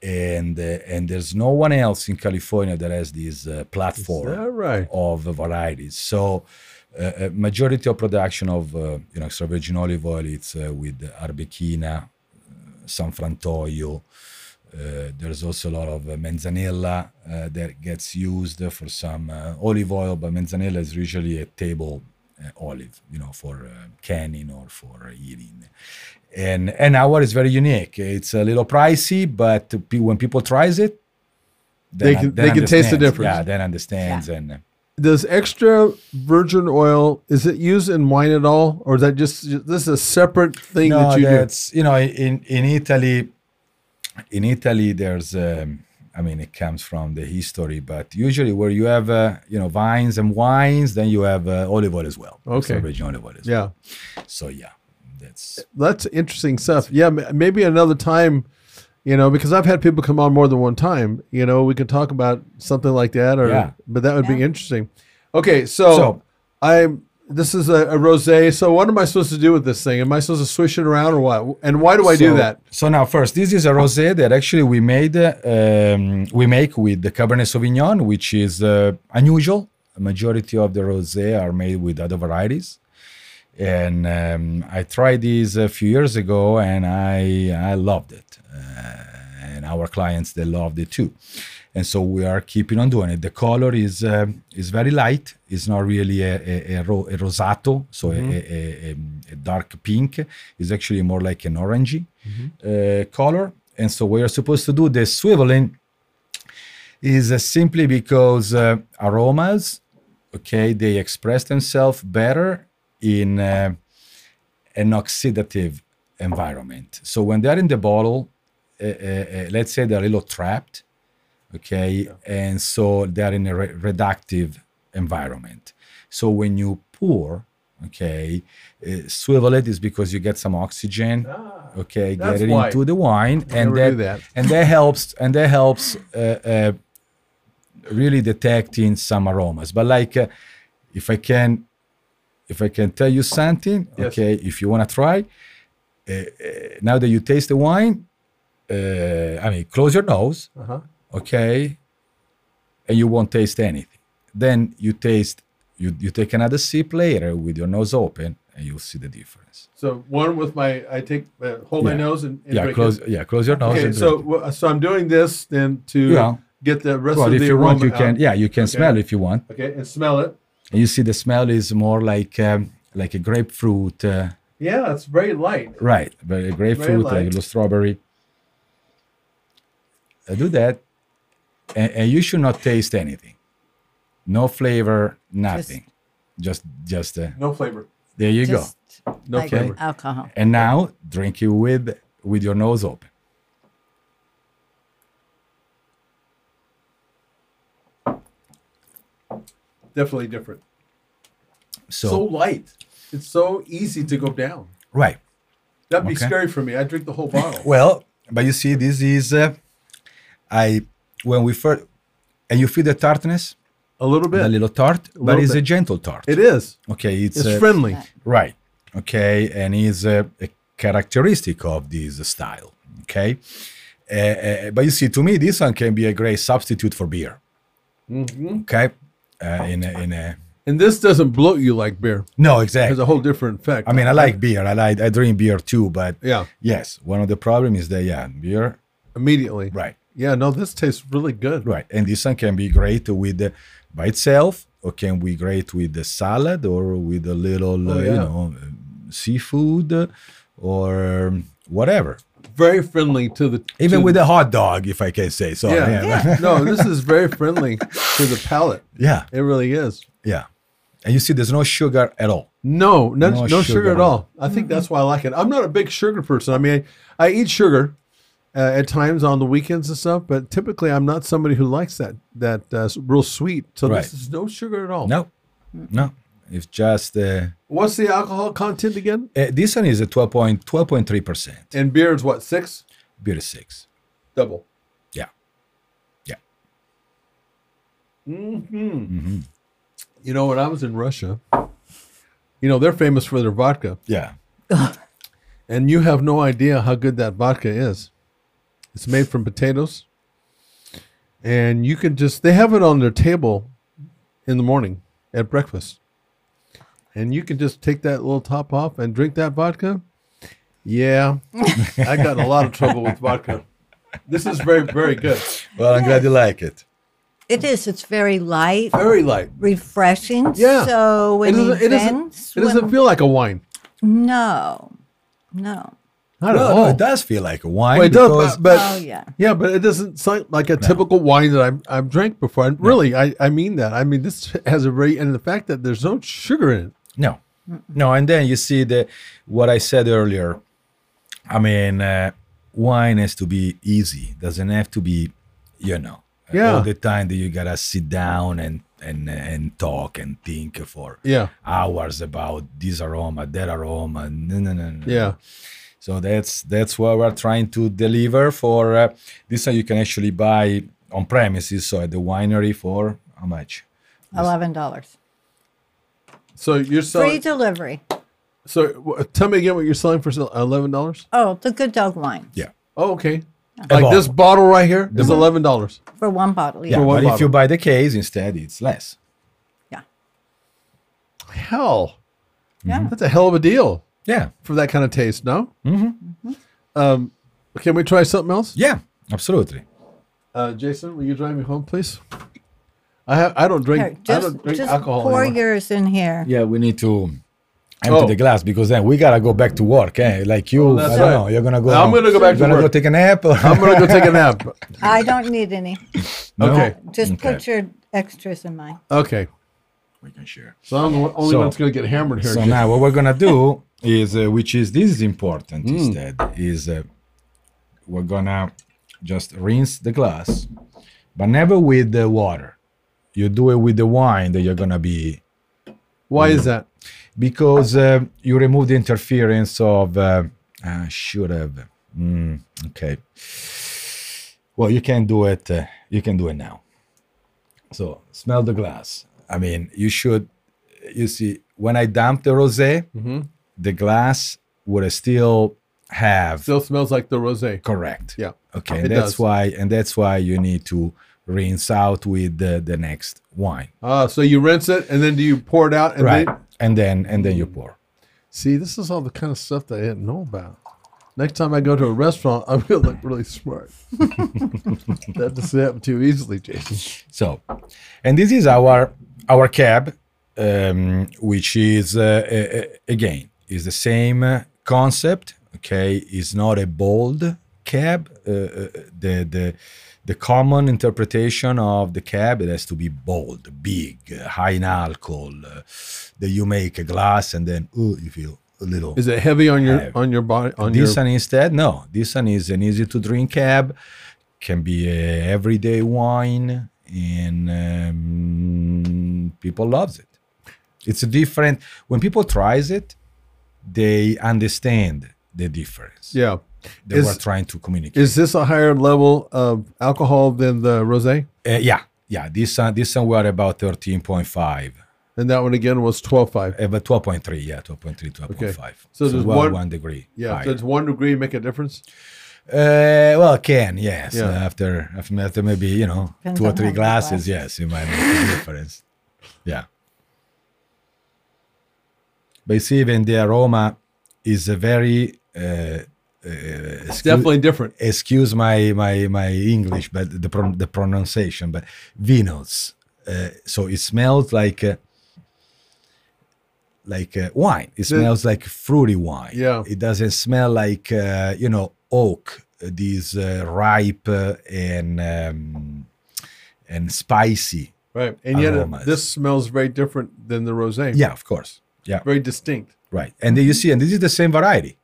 and uh, and there's no one else in California that has this uh, platform right? of varieties. So, uh, uh, majority of production of uh, you know extra virgin olive oil it's uh, with Arbequina, uh, San Frantoio. Uh, there's also a lot of uh, Manzanilla uh, that gets used for some uh, olive oil, but Manzanilla is usually a table olive, you know, for uh, canning or for uh, eating. And and our is very unique. It's a little pricey, but when people tries it, They can- then they can taste the difference. Yeah, then understands and. uh, Does extra virgin oil is it used in wine at all, or is that just this is a separate thing no, that you do? that's you know in in Italy, in Italy there's um, I mean it comes from the history, but usually where you have uh, you know vines and wines, then you have uh, olive oil as well. It's Okay. original olive oil as Yeah, well. So yeah, that's that's interesting stuff. Yeah, maybe another time, you know, because I've had people come on more than one time. You know, we can talk about something like that, or Yeah. but that would be interesting. Okay, so, So- I'm. This is a, a rosé. So what am I supposed to do with this thing? Am I supposed to swish it around or what? And why do I do that? So now, first, this is a rosé that actually we made. Um, we make with the Cabernet Sauvignon, which is uh, unusual. A majority of the rosé are made with other varieties, and um, I tried this a few years ago, and I I loved it, uh, and our clients they loved it too. And so we are keeping on doing it. The color is um is very light. It's not really a, a, a, ro- a rosato, so a, a, a, dark pink. It's actually more like an orangey uh, color. And so we are supposed to do the swiveling is uh, simply because uh, aromas, okay, they express themselves better in uh, an oxidative environment. So when they're in the bottle, uh, uh, uh, let's say they're a little trapped, okay, and so they're in a re- reductive environment. So when you pour, okay, uh, swivel it is because you get some oxygen, okay, get it why. into the wine, and that, that. and that helps, and that helps uh, uh, really detecting some aromas. But like, uh, if I can, if I can tell you something, Yes. okay, if you want to try, uh, uh, now that you taste the wine, uh, I mean, close your nose, Uh-huh. Okay, and you won't taste anything. Then you taste, you, you take another sip later with your nose open, and you'll see the difference. So one with my, I take, uh, hold my nose and, and yeah, close. it. Yeah, close your nose. Okay, so so I'm doing this then to Yeah. get the rest well, of if the you aroma want, you out. can. Yeah, you can Okay. smell if you want. Okay, and smell it. And you see the smell is more like um, like a grapefruit. Uh, Yeah, it's very light. Right, but a grapefruit, like a little strawberry. I do that, and, and you should not taste anything. No flavor, nothing. Just, just, uh, No flavor. there you go. No like flavor. alcohol. And now drink it with with your nose open. Definitely different. So, So light. It's so easy to go down. right. That'd be Okay. scary for me. I drink the whole bottle. Well, but you see, this is uh, I when we first and you feel the tartness, a little bit. a little tart, but little it's a gentle tart. it is. okay, it's, It's friendly. Right. Okay. And it's a, a characteristic of this style. Okay. Uh, uh, but you see, to me, this one can be a great substitute for beer. Mm-hmm. Okay. Uh, in a, in a And this doesn't bloat you like beer. no, exactly. has a whole different effect. I mean, I like beer. I like I drink beer too. But Yeah, yes, one of the problem is that yeah, beer. immediately. Right. Yeah, no, this tastes really good. Right. And this one can be great with the, by itself, or can be great with the salad or with a little Oh, uh, you know seafood or whatever. Very friendly to the even to with a hot dog, if I can say so. Yeah. yeah, no, this is very friendly to the palate. yeah, It really is. yeah. And you see, there's no sugar at all. No, no, No no, sugar sugar, at all. I think that's why I like it. I'm not a big sugar person. I mean, I, I eat sugar uh, at times on the weekends and stuff, but typically I'm not somebody who likes that that uh, real sweet. So Right. this is no sugar at all. No, no. It's just uh, What's the alcohol content again? uh, this one is a 12.3 percent. And beer is what six? Beer is six. Double. Yeah, yeah. You know, when I was in Russia, you know they're famous for their vodka, Yeah. and you have no idea how good that vodka is. It's made from potatoes, and you can just they have it on their table in the morning at breakfast, and you can just take that little top off and drink that vodka. Yeah, <laughs> I got in a lot of trouble with vodka. This is very very good, Well, I'm glad you like it. It is. It's very light, very light. refreshing. Yeah. So It when doesn't, it doesn't, events, it doesn't feel like a wine. no, no. Not No, at no, all. it does feel like a wine. Well, it does, but, but oh yeah. Yeah, but it doesn't sound like a typical wine that I've, I've drank before. And really, I, I mean that. I mean, this has a very, and the fact that there's no sugar in it. No, no, and then you see the what I said earlier. I mean, uh, wine has to be easy. Doesn't have to be, you know, Yeah. all the time that you gotta sit down and and and talk and think for Yeah. hours about this aroma, that aroma. No, no, no, no. Yeah. So that's that's what we're trying to deliver for. Uh, this one you can actually buy on premises, so at the winery for how much? Eleven dollars. So you're selling Free delivery. So w- tell me again what you're selling for eleven dollars. Oh, the Good Dog wine Yeah. Oh, okay. A Like this bottle. bottle right here is eleven dollars. for one bottle. Yeah, Yeah. one but if you buy the case instead, it's less. Yeah. Hell, Yeah. that's a hell of a deal Yeah. for that kind of taste. No. Mm-hmm. Um, can we try something else? Yeah, absolutely. Uh, Jason, will you drive me home, please? I have. I don't drink. Here, I just don't drink just alcohol pour anymore. yours in here. Yeah, we need to empty Oh. the glass because then we gotta go back to work. Eh? Like you, that's I don't right. know. You're gonna go. I'm gonna go back you're gonna work. go take a nap. I'm gonna go take a nap. <laughs> I don't need any. No? Okay. Just Okay. put your extras in mine. Okay. We can share. So I'm the only So- one that's gonna get hammered here. So Jason. now what we're gonna do <laughs> is, uh, which is this is important Mm. instead, is uh, we're gonna just rinse the glass, but never with the water. You do it with the wine that you're gonna be Why is that? because uh, you remove the interference of. Uh, I should have. Mm, okay. Well, you can do it. Uh, you can do it now. So smell the glass. I mean, you should. You see, when I dump the rosé, the glass would still have Still smells like the rosé. correct. Yeah. Okay, and that's does. why, and that's why you need to rinse out with the, the next wine, Ah, so you rinse it and then do you pour it out and right? then and then and then you pour. see this is all the kind of stuff that I didn't know about. Next time I go to a restaurant, I'm gonna look really smart. <laughs> that doesn't happen too easily, Jason. So, and this is our our cab, um, which is uh, uh, uh, again is the same concept. Okay, is not a bold cab. Uh, uh, the the the common interpretation of the cab it has to be bold, big, high in alcohol. Uh, that you make a glass and then ooh, you feel a little. Is it heavy on your Heavy. on your body on This your one instead, no. This one is an easy to drink cab. Can be a everyday wine, and um, people loves it. It's a different. When people tries it, they understand the difference yeah? that Is, we're trying to communicate. is this a higher level of alcohol than the rosé? Uh, yeah, yeah. This one, this one, we're about thirteen point five. And that one again was twelve five. Uh, but 12.3, yeah, 12.3, 12.5. So there's well, one- one degree. Yeah, higher. does one degree make a difference? Uh, well, it can yes. Yeah. Uh, after after after maybe you know Depends two or three glasses, glasses. yes, it might make a difference. <laughs> Yeah. But you see, even the aroma is a very uh, uh, excuse, Definitely different. excuse my my my English, but the pro- the pronunciation, but vinous. Uh, so it smells like. Uh, like uh, wine. It smells like fruity wine. Yeah. It doesn't smell like uh, you know oak. uh, These uh, ripe and um, and spicy. Right. And yet Aromas. this smells very different than the rosé. Yeah, of course. Yeah, Very distinct. right. And then you see, and this is the same variety,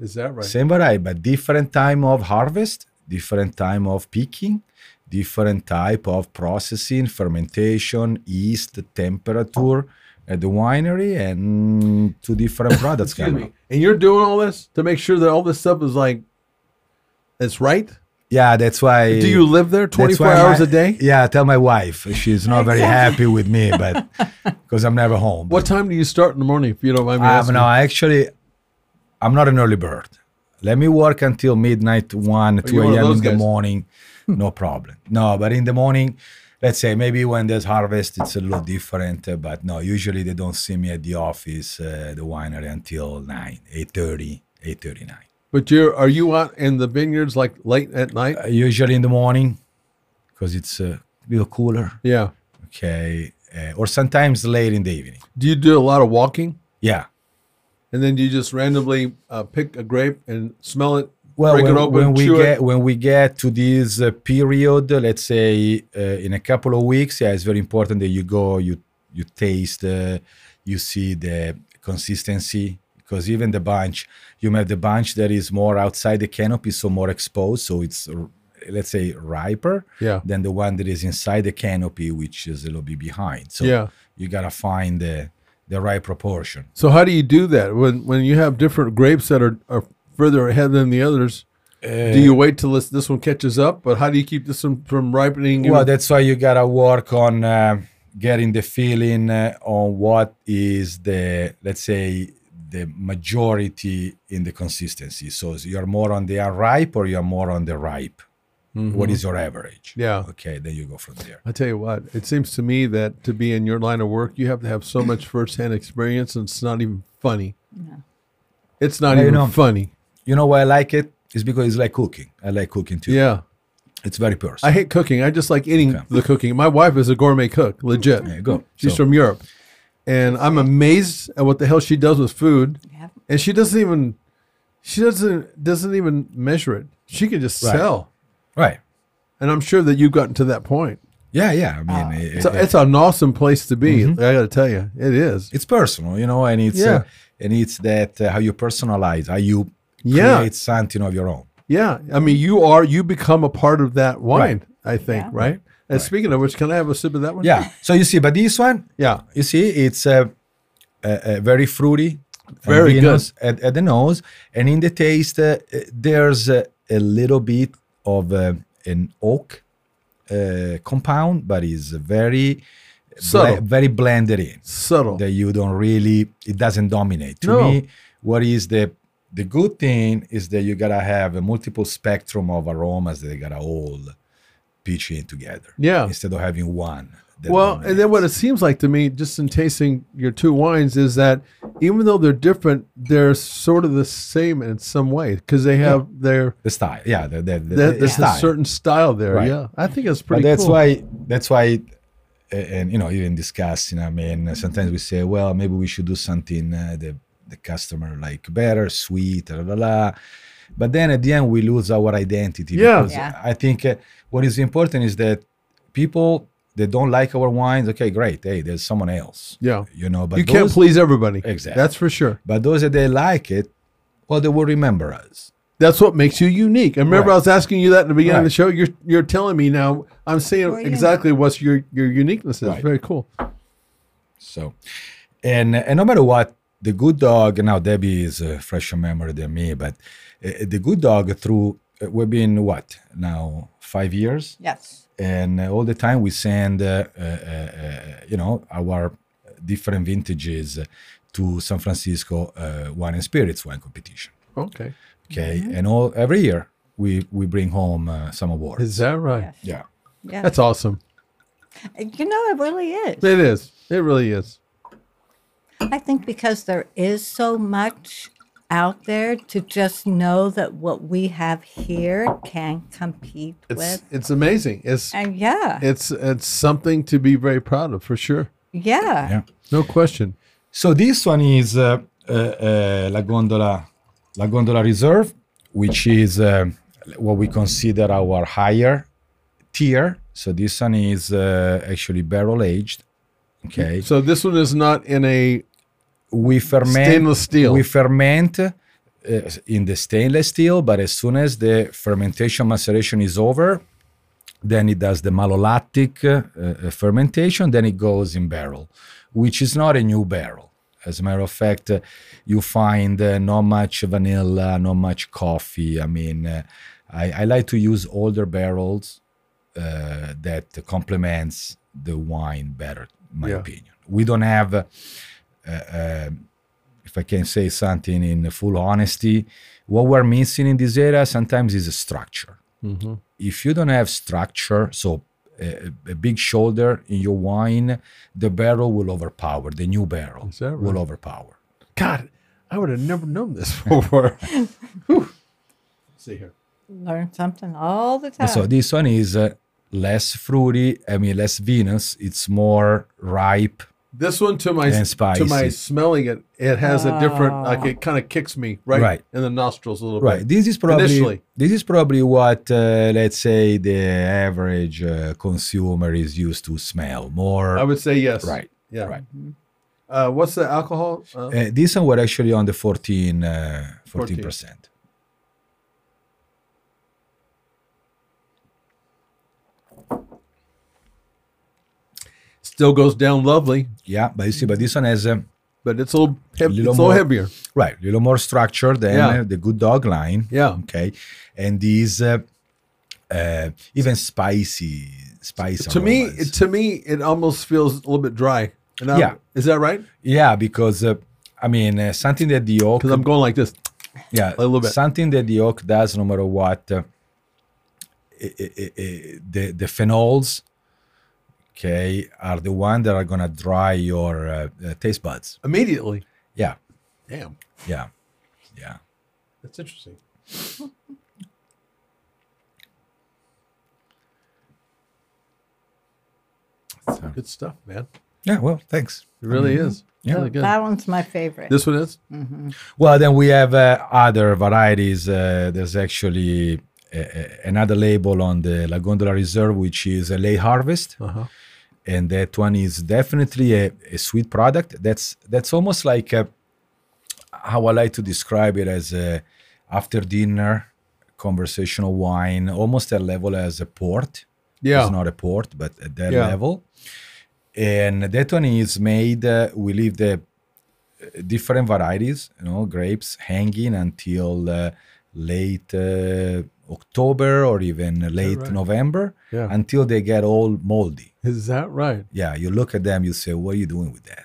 Is that right? same variety, but different time of harvest, different time of picking, different type of processing, fermentation, yeast, temperature at the winery, and two different <coughs> products Excuse me. And you're doing all this to make sure that all this stuff is like it's right? Yeah, that's why. Do you live there 24 hours my- a day? Yeah, tell my wife. She's not very happy with me, but <laughs> because I'm never home. What time do you start in the morning if you don't mind me Um, asking? no, actually, I'm not an early bird. Let me work until midnight, 1, 2 you're one of a.m. those in the guys. morning. No problem. No, but in the morning, let's say maybe when there's harvest, it's a little different. uh, but no, usually they don't see me at the office, uh, the winery, until 9, 8.30, 8.39. But you're are you out in the vineyards like late at night? Uh, usually in the morning, because it's uh, a little cooler. yeah. Okay. Uh, or sometimes late in the evening. Do you do a lot of walking? Yeah. And then do you just randomly uh, pick a grape and smell it, Well, break when, it open, when we get it? when we get to this uh, period, let's say uh, in a couple of weeks, yeah, it's very important that you go, you you taste, uh, you see the consistency because even the bunch, you have the bunch that is more outside the canopy, so more exposed, so it's let's say riper Yeah. than the one that is inside the canopy, which is a little bit behind. So Yeah. you gotta find the the right proportion. So how do you do that when when you have different grapes that are, are further ahead than the others? do you wait till this, this one catches up? But how do you keep this one from ripening? Well, that's why you gotta work on uh, getting the feeling uh, on what is the let's say the majority in the consistency. So you're more on the unripe or you're more on the ripe. Mm-hmm. What is your average? Yeah. Okay, then you go from there. I tell you what, it seems to me that to be in your line of work, you have to have so much firsthand experience, and it's not even funny. Yeah. It's not Yeah, you even know. funny. You know why I like it? It's because it's like cooking. I like cooking too. Yeah, It's very personal. I hate cooking. I just like eating Okay. the cooking. My wife is a gourmet cook, legit. There you go. She's So- from Europe, and I'm amazed at what the hell she does with food. Yeah. And she doesn't even, she doesn't doesn't even measure it. She can just Right. sell. right. And I'm sure that you've gotten to that point. Yeah, yeah. I mean, it- It's, a, it- it's an awesome place to be. Mm-hmm. I got to tell you, it is. it's personal, you know, and it's Yeah. uh, and it's that uh, how you personalize, how you Yeah. create something of your own. Yeah, I mean, you are you become a part of that wine. I think, Yeah. right? And speaking of which, can I have a sip of that one? Yeah. So you see, but this one, yeah, you see, it's uh, uh, uh, very fruity, Very good. at, at the nose, and in the taste, uh, there's uh, a little bit of uh, an oak uh, compound, but it's very, Subtle. very blended in. subtle. that you don't really it doesn't dominate to No. me what is the the good thing is that you gotta have a multiple spectrum of aromas that they gotta all pitch in together Yeah. instead of having one Well, and then what it seems like to me, just in tasting your two wines, is that even though they're different, they're sort of the same in some way because they have their the style yeah the, the, the, the, the there's style a certain style there. Right. Yeah, I think it's but pretty. that's cool. why that's why and you know even discussing i mean sometimes we say well maybe we should do something uh, the the customer like better sweet la, la, la. But then at the end we lose our identity Yeah. because Yeah. i think uh, what is important is that people that don't like our wines okay great hey there's someone else Yeah, you know but you can't please everybody. Exactly. That's for sure. but those that they like it well they will remember us That's what makes you unique. And remember, Right. I was asking you that in the beginning of the show. You're you're telling me now. I'm seeing Well, you exactly what's your your uniqueness is. Right. Very cool. So, and and no matter what, the good dog. Now Debbie is a fresher memory than me, but uh, the good dog through uh, we've been what now five years, Yes. and uh, all the time we send uh, uh, uh, you know our different vintages to San Francisco uh, wine and spirits wine competition. Okay, Okay, and all every year we we bring home uh, some awards. is that right? Yes. yeah. Yeah. That's awesome. you know, it really is. It is. It really is. I think because there is so much out there to just know that what we have here can compete It's with. it's amazing. It's And yeah, it's it's something to be very proud of for sure. yeah, Yeah. No question. So this one is uh, uh, uh, La Gondola, La Gondola Reserve, which is uh, what we consider our higher tier. So this one is uh, actually barrel aged. Okay, So this one is not in a we ferment Stainless steel. We ferment uh, in the stainless steel, but as soon as the fermentation maceration is over, then it does the malolactic uh, uh, fermentation. Then it goes in barrel, which is not a new barrel. As a matter of fact, uh, you find uh, not much vanilla, not much coffee. I mean, uh, I, I like to use older barrels uh, that complements the wine better, in my Yeah. opinion. We don't have, uh, if I can say something in full honesty, what we're missing in this area sometimes is a structure. If you don't have structure, so a, a big shoulder in your wine, the barrel will overpower. The new barrel Is that will overpower. God. I would have never known this <laughs> before. <laughs> Let's see here. learn something all the time. So this one is uh, less fruity. I mean, less vinous. It's more ripe. This one to my to my smelling it, it has a different like it kind of kicks me right, Right. in the nostrils a little Right. bit. This is probably Initially. this is probably what uh, let's say the average uh, consumer is used to smell more. I would say yes. Right. Yeah. Right. Uh, what's the alcohol? Uh, Uh, this one were actually on the 14 uh, 14 percent. Still goes down lovely, Yeah, but you see, but this one has a but it's a little, hev- Little it's a little more- heavier. right, a little more structure than Yeah. uh, the good dog line. Yeah. Okay, and these uh, uh, even spicy spicy. To me, it, to me, it almost feels a little bit dry. Yeah. is that right? yeah, because uh, I mean uh, something that the oak, Because I'm going like this. yeah, a little bit. something that the oak does, no matter what, uh, i- i- i- i- the the phenols, okay, are the one that are gonna dry your uh, uh, taste buds. Immediately. Yeah, Damn. yeah, yeah. That's interesting. Good stuff, man. Yeah, well, thanks. It really is. Mm-hmm. Yeah. Really good. That one's my favorite. This one is? Well, then we have uh, other varieties. Uh, there's actually a, a- another label on the La Gondola Reserve, which is a late harvest, Uh-huh. And that one is definitely a, a sweet product. That's that's almost like a, how I like to describe it as a after dinner conversational wine, almost at level as a port. Yeah. It's not a port, but at that Yeah. level. And that one is made. Uh, we leave the uh, different varieties, you know, grapes hanging until uh, late uh, October or even late right? November Yeah. until they get all moldy. Is that right? Yeah, you look at them, you say, "What are you doing with that?"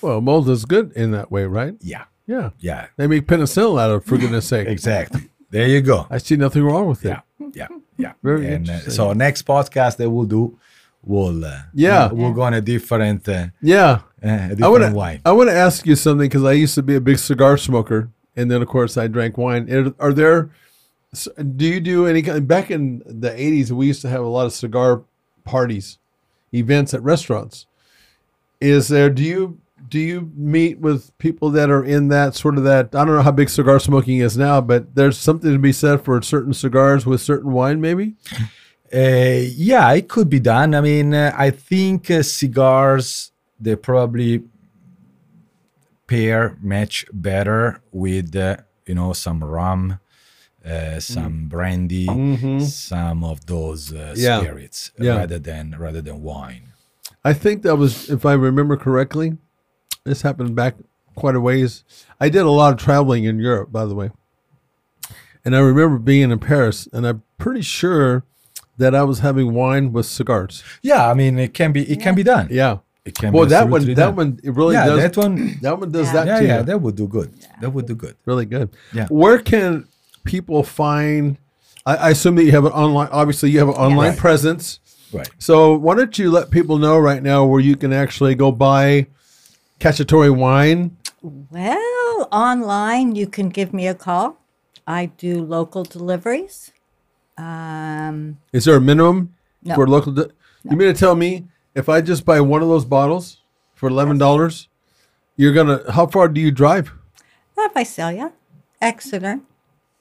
Well, mold is good in that way, right? Yeah, Yeah. yeah, They make penicillin out of it, for goodness sake. exactly. there you go. I see nothing wrong with it. Yeah, yeah, yeah. <laughs> Very and uh, interesting. so next podcast that we'll do, we'll uh, Yeah. we'll go on a different uh, Yeah. uh, a different I want to. wine. I want to ask you something because I used to be a big cigar smoker, and then of course I drank wine. Are- there? Do you do any kind? Back in the '80s, we used to have a lot of cigar parties, events at restaurants. Is there? Do you do you meet with people that are in that sort of that? I don't know how big cigar smoking is now, but there's something to be said for certain cigars with certain wine, maybe. Uh, yeah, it could be done. I mean, uh, I think uh, cigars they probably pair match better with uh, you know some rum, uh, some brandy, some of those uh, Mm. Yeah. spirits Yeah. rather than rather than wine. I think that was, if I remember correctly, this happened back quite a ways. I did a lot of traveling in Europe, by the way. And I remember being in Paris, and I'm pretty sure that I was having wine with cigars. Yeah, I mean it can be it can be done. Yeah. It can Well, be that one, that done. one, it really yeah, does. that one. that one does Yeah. that Yeah, to yeah, that would do good. That would do good. really good. Yeah. Where can people find? I, I assume that you have an online. Obviously, you have an online Right. presence. Right. So why don't you let people know right now where you can actually go buy Cacciatore wine? Well, online, you can give me a call. I do local deliveries. Um, Is there a minimum No. for local? De- You mean to tell me if I just buy one of those bottles for eleven dollars, you're gonna? How far do you drive? Not Visalia, Exeter.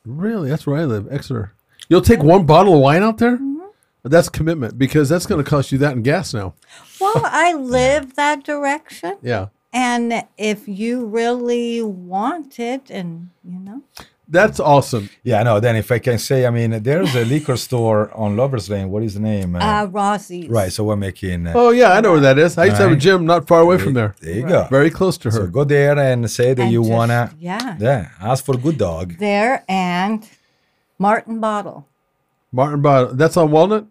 Really, that's where I live, Exeter. You'll take one bottle of wine out there? Mm-hmm. That's commitment because that's going to cost you that in gas now. Well, <laughs> I live that direction. Yeah, And if you really want it, and you know, that's awesome. Yeah, no. Then if I can say, I mean, there's a liquor store on Lovers Lane. What is the name? uh, Rossie's. Right. So we're making. Uh, Oh yeah, I know where that is. I used to have a gym not far away from there, There you go. very close to So her. go there and say that And you just- wanna. yeah. Yeah. Ask for good dog. There and Martin Bottle. Martin Bottle. That's on Walnut.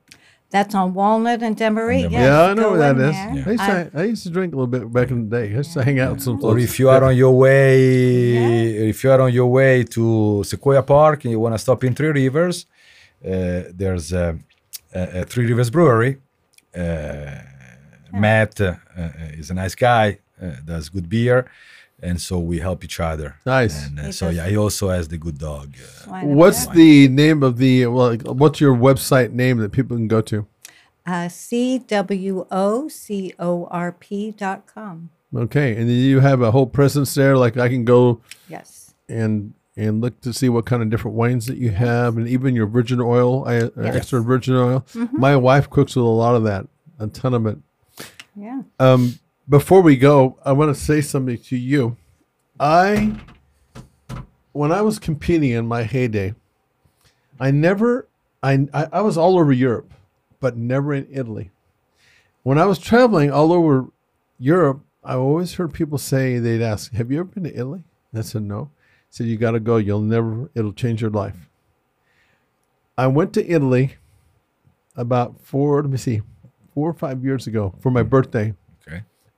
That's on Walnut and Demaree. Demaree. Yes, yeah, I know go where that is. in is. there. I, used to, I, used to drink a little bit back in the day. I used to hang out with some. Or folks. if you are on your way, if you are on your way to Sequoia Park and you want to stop in Three Rivers, uh, there's a, a, a Three Rivers Brewery. Uh, Matt uh, uh, is a nice guy, uh, does good beer, and so we help each other. Nice. And uh, so does- yeah, he also has the good dog. Uh, What's beer. the name of the? Well, like, what's your website name that people can go to? Uh, C-W-O-C-O-R-P dot com. Okay, and you have a whole presence there. Like I can go Yes. and and look to see what kind of different wines that you have, and even your virgin oil, I, uh, Yes. extra virgin oil. My wife cooks with a lot of that, a ton of it. Yeah. Um, before we go, I want to say something to you. I, when I was competing in my heyday, I never, I, I, was all over Europe, but never in Italy. When I was traveling all over Europe, I always heard people say they'd ask, "Have you ever been to Italy?" And I said, "No." I said, "You got to go. You'll never. It'll change your life." I went to Italy about four. Let me see, four or five years ago for my birthday.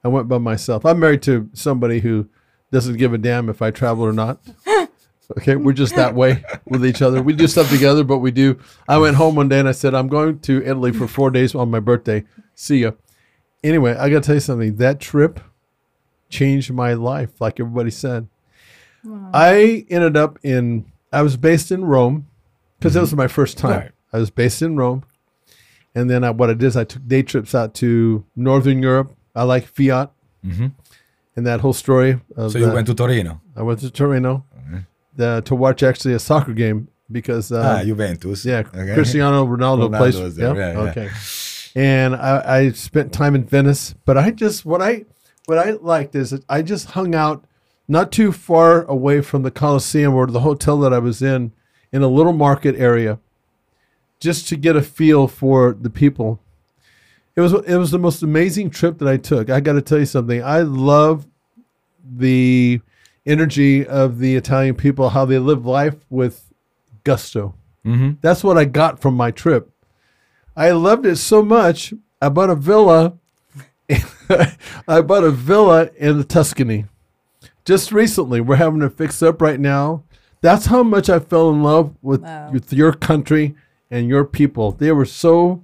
Okay. I went by myself. I'm married to somebody who doesn't give a damn if I travel or not. <laughs> Okay, we're just that way with each other. We do stuff together, but we do. I went home one day and I said, I'm going to Italy for four days on my birthday. See ya. Anyway, I got to tell you something. That trip changed my life, like everybody said. I ended up in, I was based in Rome because it was mm-hmm. my first time. Right. I was based in Rome. And then I, what I did is I took day trips out to Northern Europe. I like Fiat Mhm. and that whole story. Of So you the- went to Torino. I went to Torino the, to watch actually a soccer game because uh, ah, Juventus. yeah, Okay. Cristiano Ronaldo, Ronaldo plays. was there, yeah, yeah. okay. And I, I spent time in Venice, but I just what I what I liked is that I just hung out not too far away from the Coliseum or the hotel that I was in, in a little market area, just to get a feel for the people. It was it was the most amazing trip that I took. I got to tell you something. I love the energy of the Italian people, how they live life with gusto. Mhm. That's what I got from my trip. I loved it so much. I bought a villa. <laughs> I bought a villa in the Tuscany. Just recently, we're having it fixed up right now. That's how much I fell in love with, Wow. with your country and your people. They were so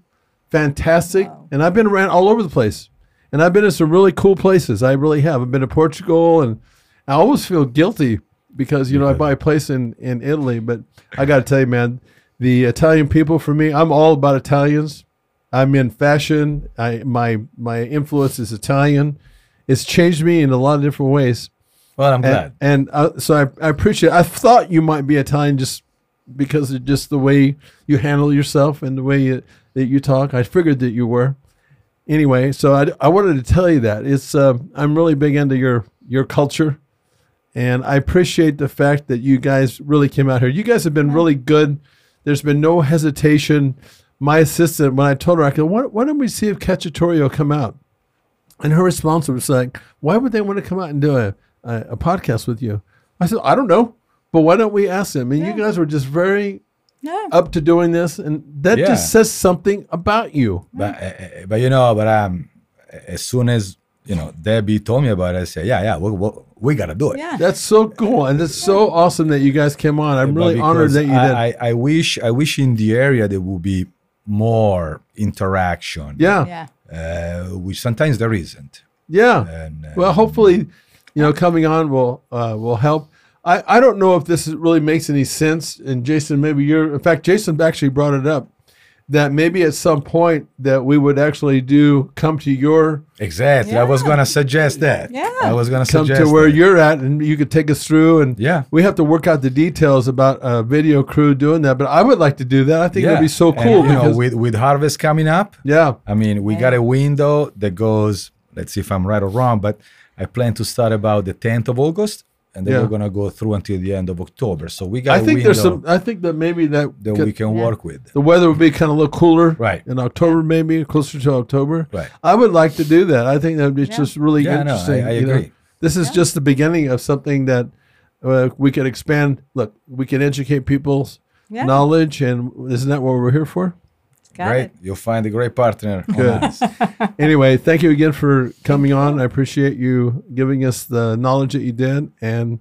fantastic. Wow. And I've been around all over the place. And I've been in some really cool places. I really have. I've been to Portugal and I always feel guilty because, you know, I buy a place in, in Italy. But I got to tell you, man, the Italian people for me, I'm all about Italians. I'm in fashion. I my my influence is Italian. It's changed me in a lot of different ways. Well, I'm glad. And, and uh, so I, I appreciate. I thought you might be Italian just because of just the way you handle yourself and the way you, that you talk. I figured that you were. Anyway, so I, I wanted to tell you that it's. Uh, I'm really big into your your culture, and I appreciate the fact that you guys really came out here. You guys have been really good. There's been no hesitation. My assistant, when I told her, I go, why, why don't we see if Cacciatorio come out? And her response was like, "Why would they want to come out and do a, a, a podcast with you?" I said, "I don't know, but why don't we ask them?" And you guys were just very Yeah. up to doing this, and that Yeah. just says something about you. But uh, uh, but you know, but um, as soon as you know Debbie told me about it, I said, yeah, yeah, we we, we gotta do it. Yeah. That's so cool, and it's so awesome that you guys came on. I'm But really honored that you did. I, I, I wish I wish in the area there would be more interaction. yeah, Yeah. Uh, which sometimes there isn't. yeah. And uh, Well, hopefully, you know, coming on will uh, will help. I, I don't know if this really makes any sense. And Jason, maybe you're. In fact, Jason actually brought it up that maybe at some point that we would actually do come to your exactly. I was gonna suggest that. Yeah. I was gonna come suggest to where that. you're at, and you could take us through. And Yeah. we have to work out the details about a video crew doing that. But I would like to do that. I think it'd be so And, cool. you know, with with harvest coming up, yeah, I mean, we got a window that goes. Let's see if I'm right or wrong, but I plan to start about the 10th of August, and then Yeah. we're gonna go through until the end of October. So we got. I think there's some. I think that maybe that, that could- we can Yeah. work with. the weather would be kind of a little cooler, Right. In October, maybe closer to October, Right. I would like to do that. I think that would be Yeah. just really Yeah, no, I- interesting. I you know. agree. This is just the beginning of something that uh, we can expand. Look, we can educate people's Yeah. knowledge, and isn't that what we're here for? Got Great, it. you'll find a great partner. Good. <laughs> anyway, thank you again for coming on. I appreciate you giving us the knowledge that you did, and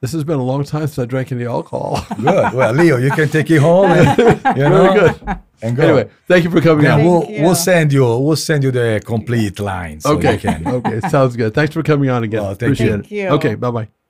this has been a long time since I drank any alcohol. Good. Well, Leo, you can take it home. And, <laughs> you know, Very good. And go. Anyway, thank you for coming yeah, on. we'll you. we'll send you we'll send you the complete line. So Okay. You can. okay. Sounds good. Thanks for coming on again. Well, thank you. Appreciate Thank it. you. Okay. Bye bye.